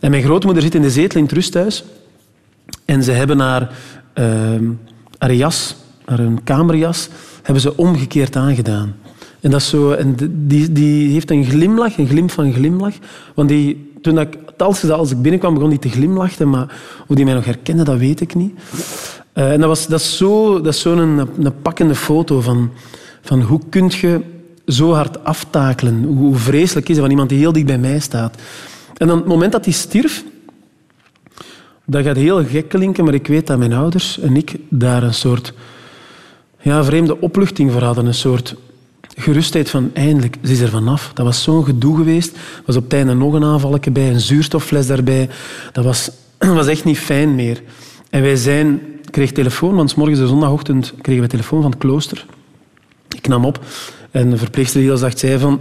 En mijn grootmoeder zit in de zetel in het rusthuis. En ze hebben haar, uh, haar jas, haar kamerjas, hebben ze omgekeerd aangedaan. En, dat zo, en die, die heeft een glimlach, een glimp van glimlach. Want die, toen ik, als, als ik binnenkwam, begon die te glimlachen. Maar hoe die mij nog herkende, dat weet ik niet. Uh, en dat, was, dat is zo'n dat zo een, een pakkende foto van, van hoe kun je zo hard aftakelen. Hoe vreselijk is het van iemand die heel dicht bij mij staat. En dan het moment dat hij stierf, dat gaat heel gek klinken, maar ik weet dat mijn ouders en ik daar een soort ja, vreemde opluchting voor hadden. Een soort gerustheid van eindelijk, ze is er vanaf. Dat was zo'n gedoe geweest. Er was op het einde nog een aanvalletje bij, een zuurstoffles daarbij. Dat was, *clears throat* was echt niet fijn meer. En wij zijn, ik kreeg telefoon, want morgens de zondagochtend kregen we telefoon van het klooster. Ik nam op en de verpleegster die dat zag, zei van...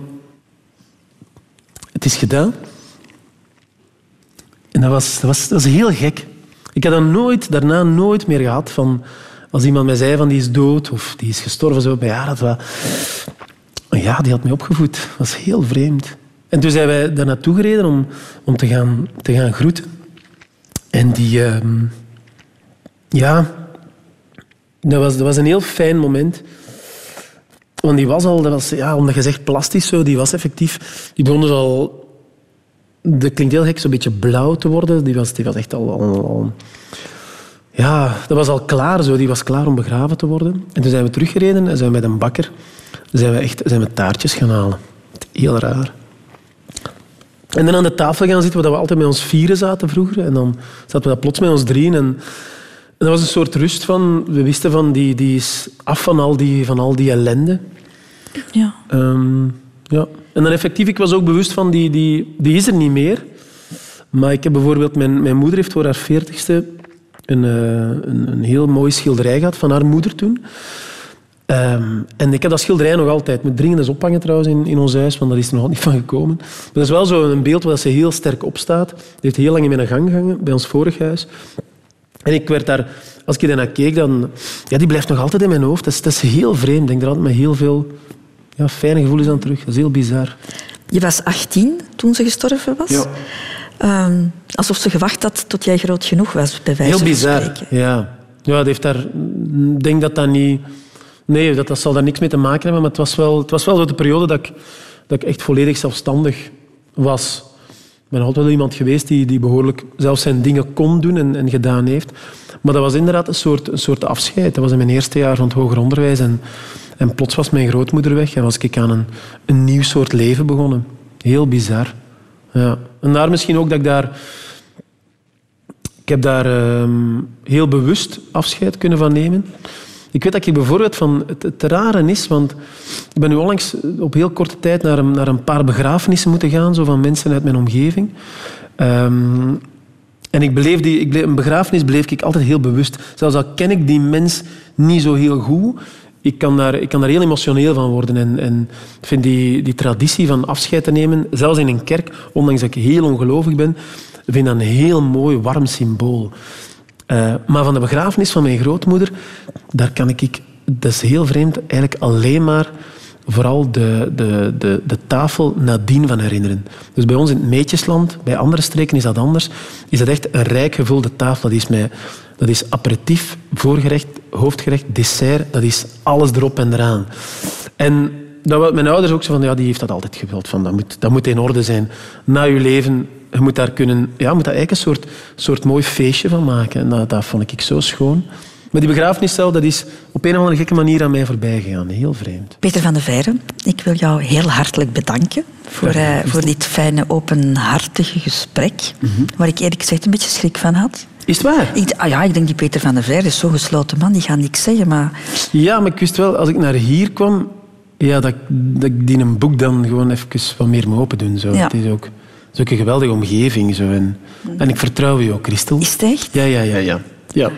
Het is gedaan. En dat was, dat, was, dat was heel gek. Ik had dat nooit, daarna nooit meer gehad van... Als iemand mij zei van die is dood of die is gestorven, zo, ja, dat was... Ja, die had mij opgevoed. Dat was heel vreemd. En toen zijn wij daar naartoe gereden om, om te, gaan, te gaan groeten. En die... Uh, ja... Dat was, dat was een heel fijn moment. Want die was al... Dat was, ja, omdat je zegt plastisch zo, die was effectief... Die begon dus al dat klinkt heel gek, zo'n beetje blauw te worden. Die was, die was echt al, al, Ja, dat was al klaar. Zo. Die was klaar om begraven te worden. En toen zijn we teruggereden en zijn we met een bakker zijn we echt zijn we taartjes gaan halen. Heel raar. En dan aan de tafel gaan zitten, waar we altijd met ons vieren zaten vroeger. En dan zaten we dat plots met ons drieën. En, en dat was een soort rust van... We wisten van, die, die is af van al die, van al die ellende. Ja. Um, ja. En dan effectief, ik was ook bewust van, die, die, die is er niet meer. Maar ik heb bijvoorbeeld, mijn, mijn moeder heeft voor haar veertigste een, uh, een, een, heel mooi schilderij gehad van haar moeder toen. Um, en ik heb dat schilderij nog altijd. Moet dringend eens ophangen trouwens in, in ons huis, want dat is er nog niet van gekomen. Maar dat is wel zo een beeld waar ze heel sterk op staat. Die heeft heel lang in mijn gang gehangen, bij ons vorig huis. En ik werd daar, als ik daarnaar keek, dan... Ja, die blijft nog altijd in mijn hoofd. Dat is, dat is heel vreemd. Ik denk er altijd met heel veel ja, fijne gevoelens aan terug. Dat is heel bizar. Je was 18 toen ze gestorven was? Ja. Um, alsof ze gewacht had tot jij groot genoeg was, bij wijze Heel bizar, spreken. ja. Ja, heeft daar... Ik denk dat dat niet... Nee, dat, dat zal daar niks mee te maken hebben, maar het was wel, het was wel de periode dat ik, dat ik echt volledig zelfstandig was. ben altijd wel iemand geweest die, die behoorlijk zelf zijn dingen kon doen en, en gedaan heeft. Maar dat was inderdaad een soort, een soort afscheid. Dat was in mijn eerste jaar van het hoger onderwijs. En, en plots was mijn grootmoeder weg en was ik aan een, een nieuw soort leven begonnen. Heel bizar. Ja. En daar misschien ook dat ik daar... Ik heb daar ehm, heel bewust afscheid kunnen van nemen. Ik weet dat ik bijvoorbeeld van... Het, rare is, want ik ben nu onlangs op heel korte tijd naar een, naar een paar begrafenissen moeten gaan, zo van mensen uit mijn omgeving. Ehm, en ik beleef die, ik een begrafenis beleef ik altijd heel bewust. Zelfs al ken ik die mens niet zo heel goed, ik kan daar, ik kan daar heel emotioneel van worden. En, en ik vind die, die traditie van afscheid te nemen, zelfs in een kerk, ondanks dat ik heel ongelovig ben, vind dat een heel mooi, warm symbool. Uh, maar van de begrafenis van mijn grootmoeder, daar kan ik, dat is heel vreemd, eigenlijk alleen maar vooral de, de, de, de tafel nadien van herinneren. Dus bij ons in het Meetjesland, bij andere streken is dat anders, is dat echt een rijk gevulde tafel. Dat is, mij, dat is aperitief, voorgerecht, hoofdgerecht, dessert, dat is alles erop en eraan. En dat mijn ouders ook zo van, ja, die heeft dat altijd gewild. Van, dat, moet, dat moet in orde zijn. Na je leven, je moet daar kunnen, ja, moet daar eigenlijk een soort, soort mooi feestje van maken. En dat, dat vond ik zo schoon. Maar die begrafeniscel, dat is op een of andere gekke manier aan mij voorbij gegaan. Heel vreemd. Peter van der Veijren, ik wil jou heel hartelijk bedanken voor, uh, voor dit fijne, openhartige gesprek, mm -hmm. waar ik eerlijk gezegd een beetje schrik van had. Is het waar? Ik, ah ja, ik denk die Peter van der Veijren is zo'n gesloten man, die gaat niks zeggen, maar... Ja, maar ik wist wel, als ik naar hier kwam, ja, dat, dat ik die een boek dan gewoon even wat meer moet open doen. Zo. Ja. Het is ook, het is ook een geweldige omgeving. Zo. En, en ik vertrouw je ook, Christel. Is het echt? Ja, ja, ja. ja. ja.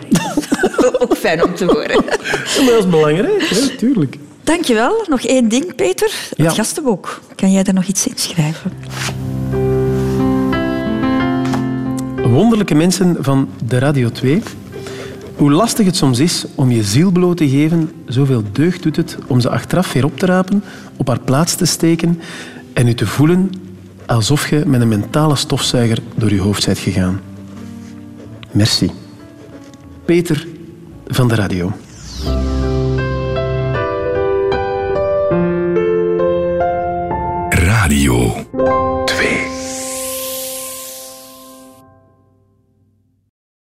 *laughs* ook fijn om te horen. Ja, maar dat is belangrijk, hè? tuurlijk. Dankjewel. Nog één ding, Peter. Het ja. gastenboek. Kan jij daar nog iets in schrijven? Wonderlijke mensen van de Radio 2. Hoe lastig het soms is om je ziel bloot te geven, zoveel deugd doet het om ze achteraf weer op te rapen, op haar plaats te steken en u te voelen alsof je met een mentale stofzuiger door je hoofd bent gegaan. Merci. Peter van de radio.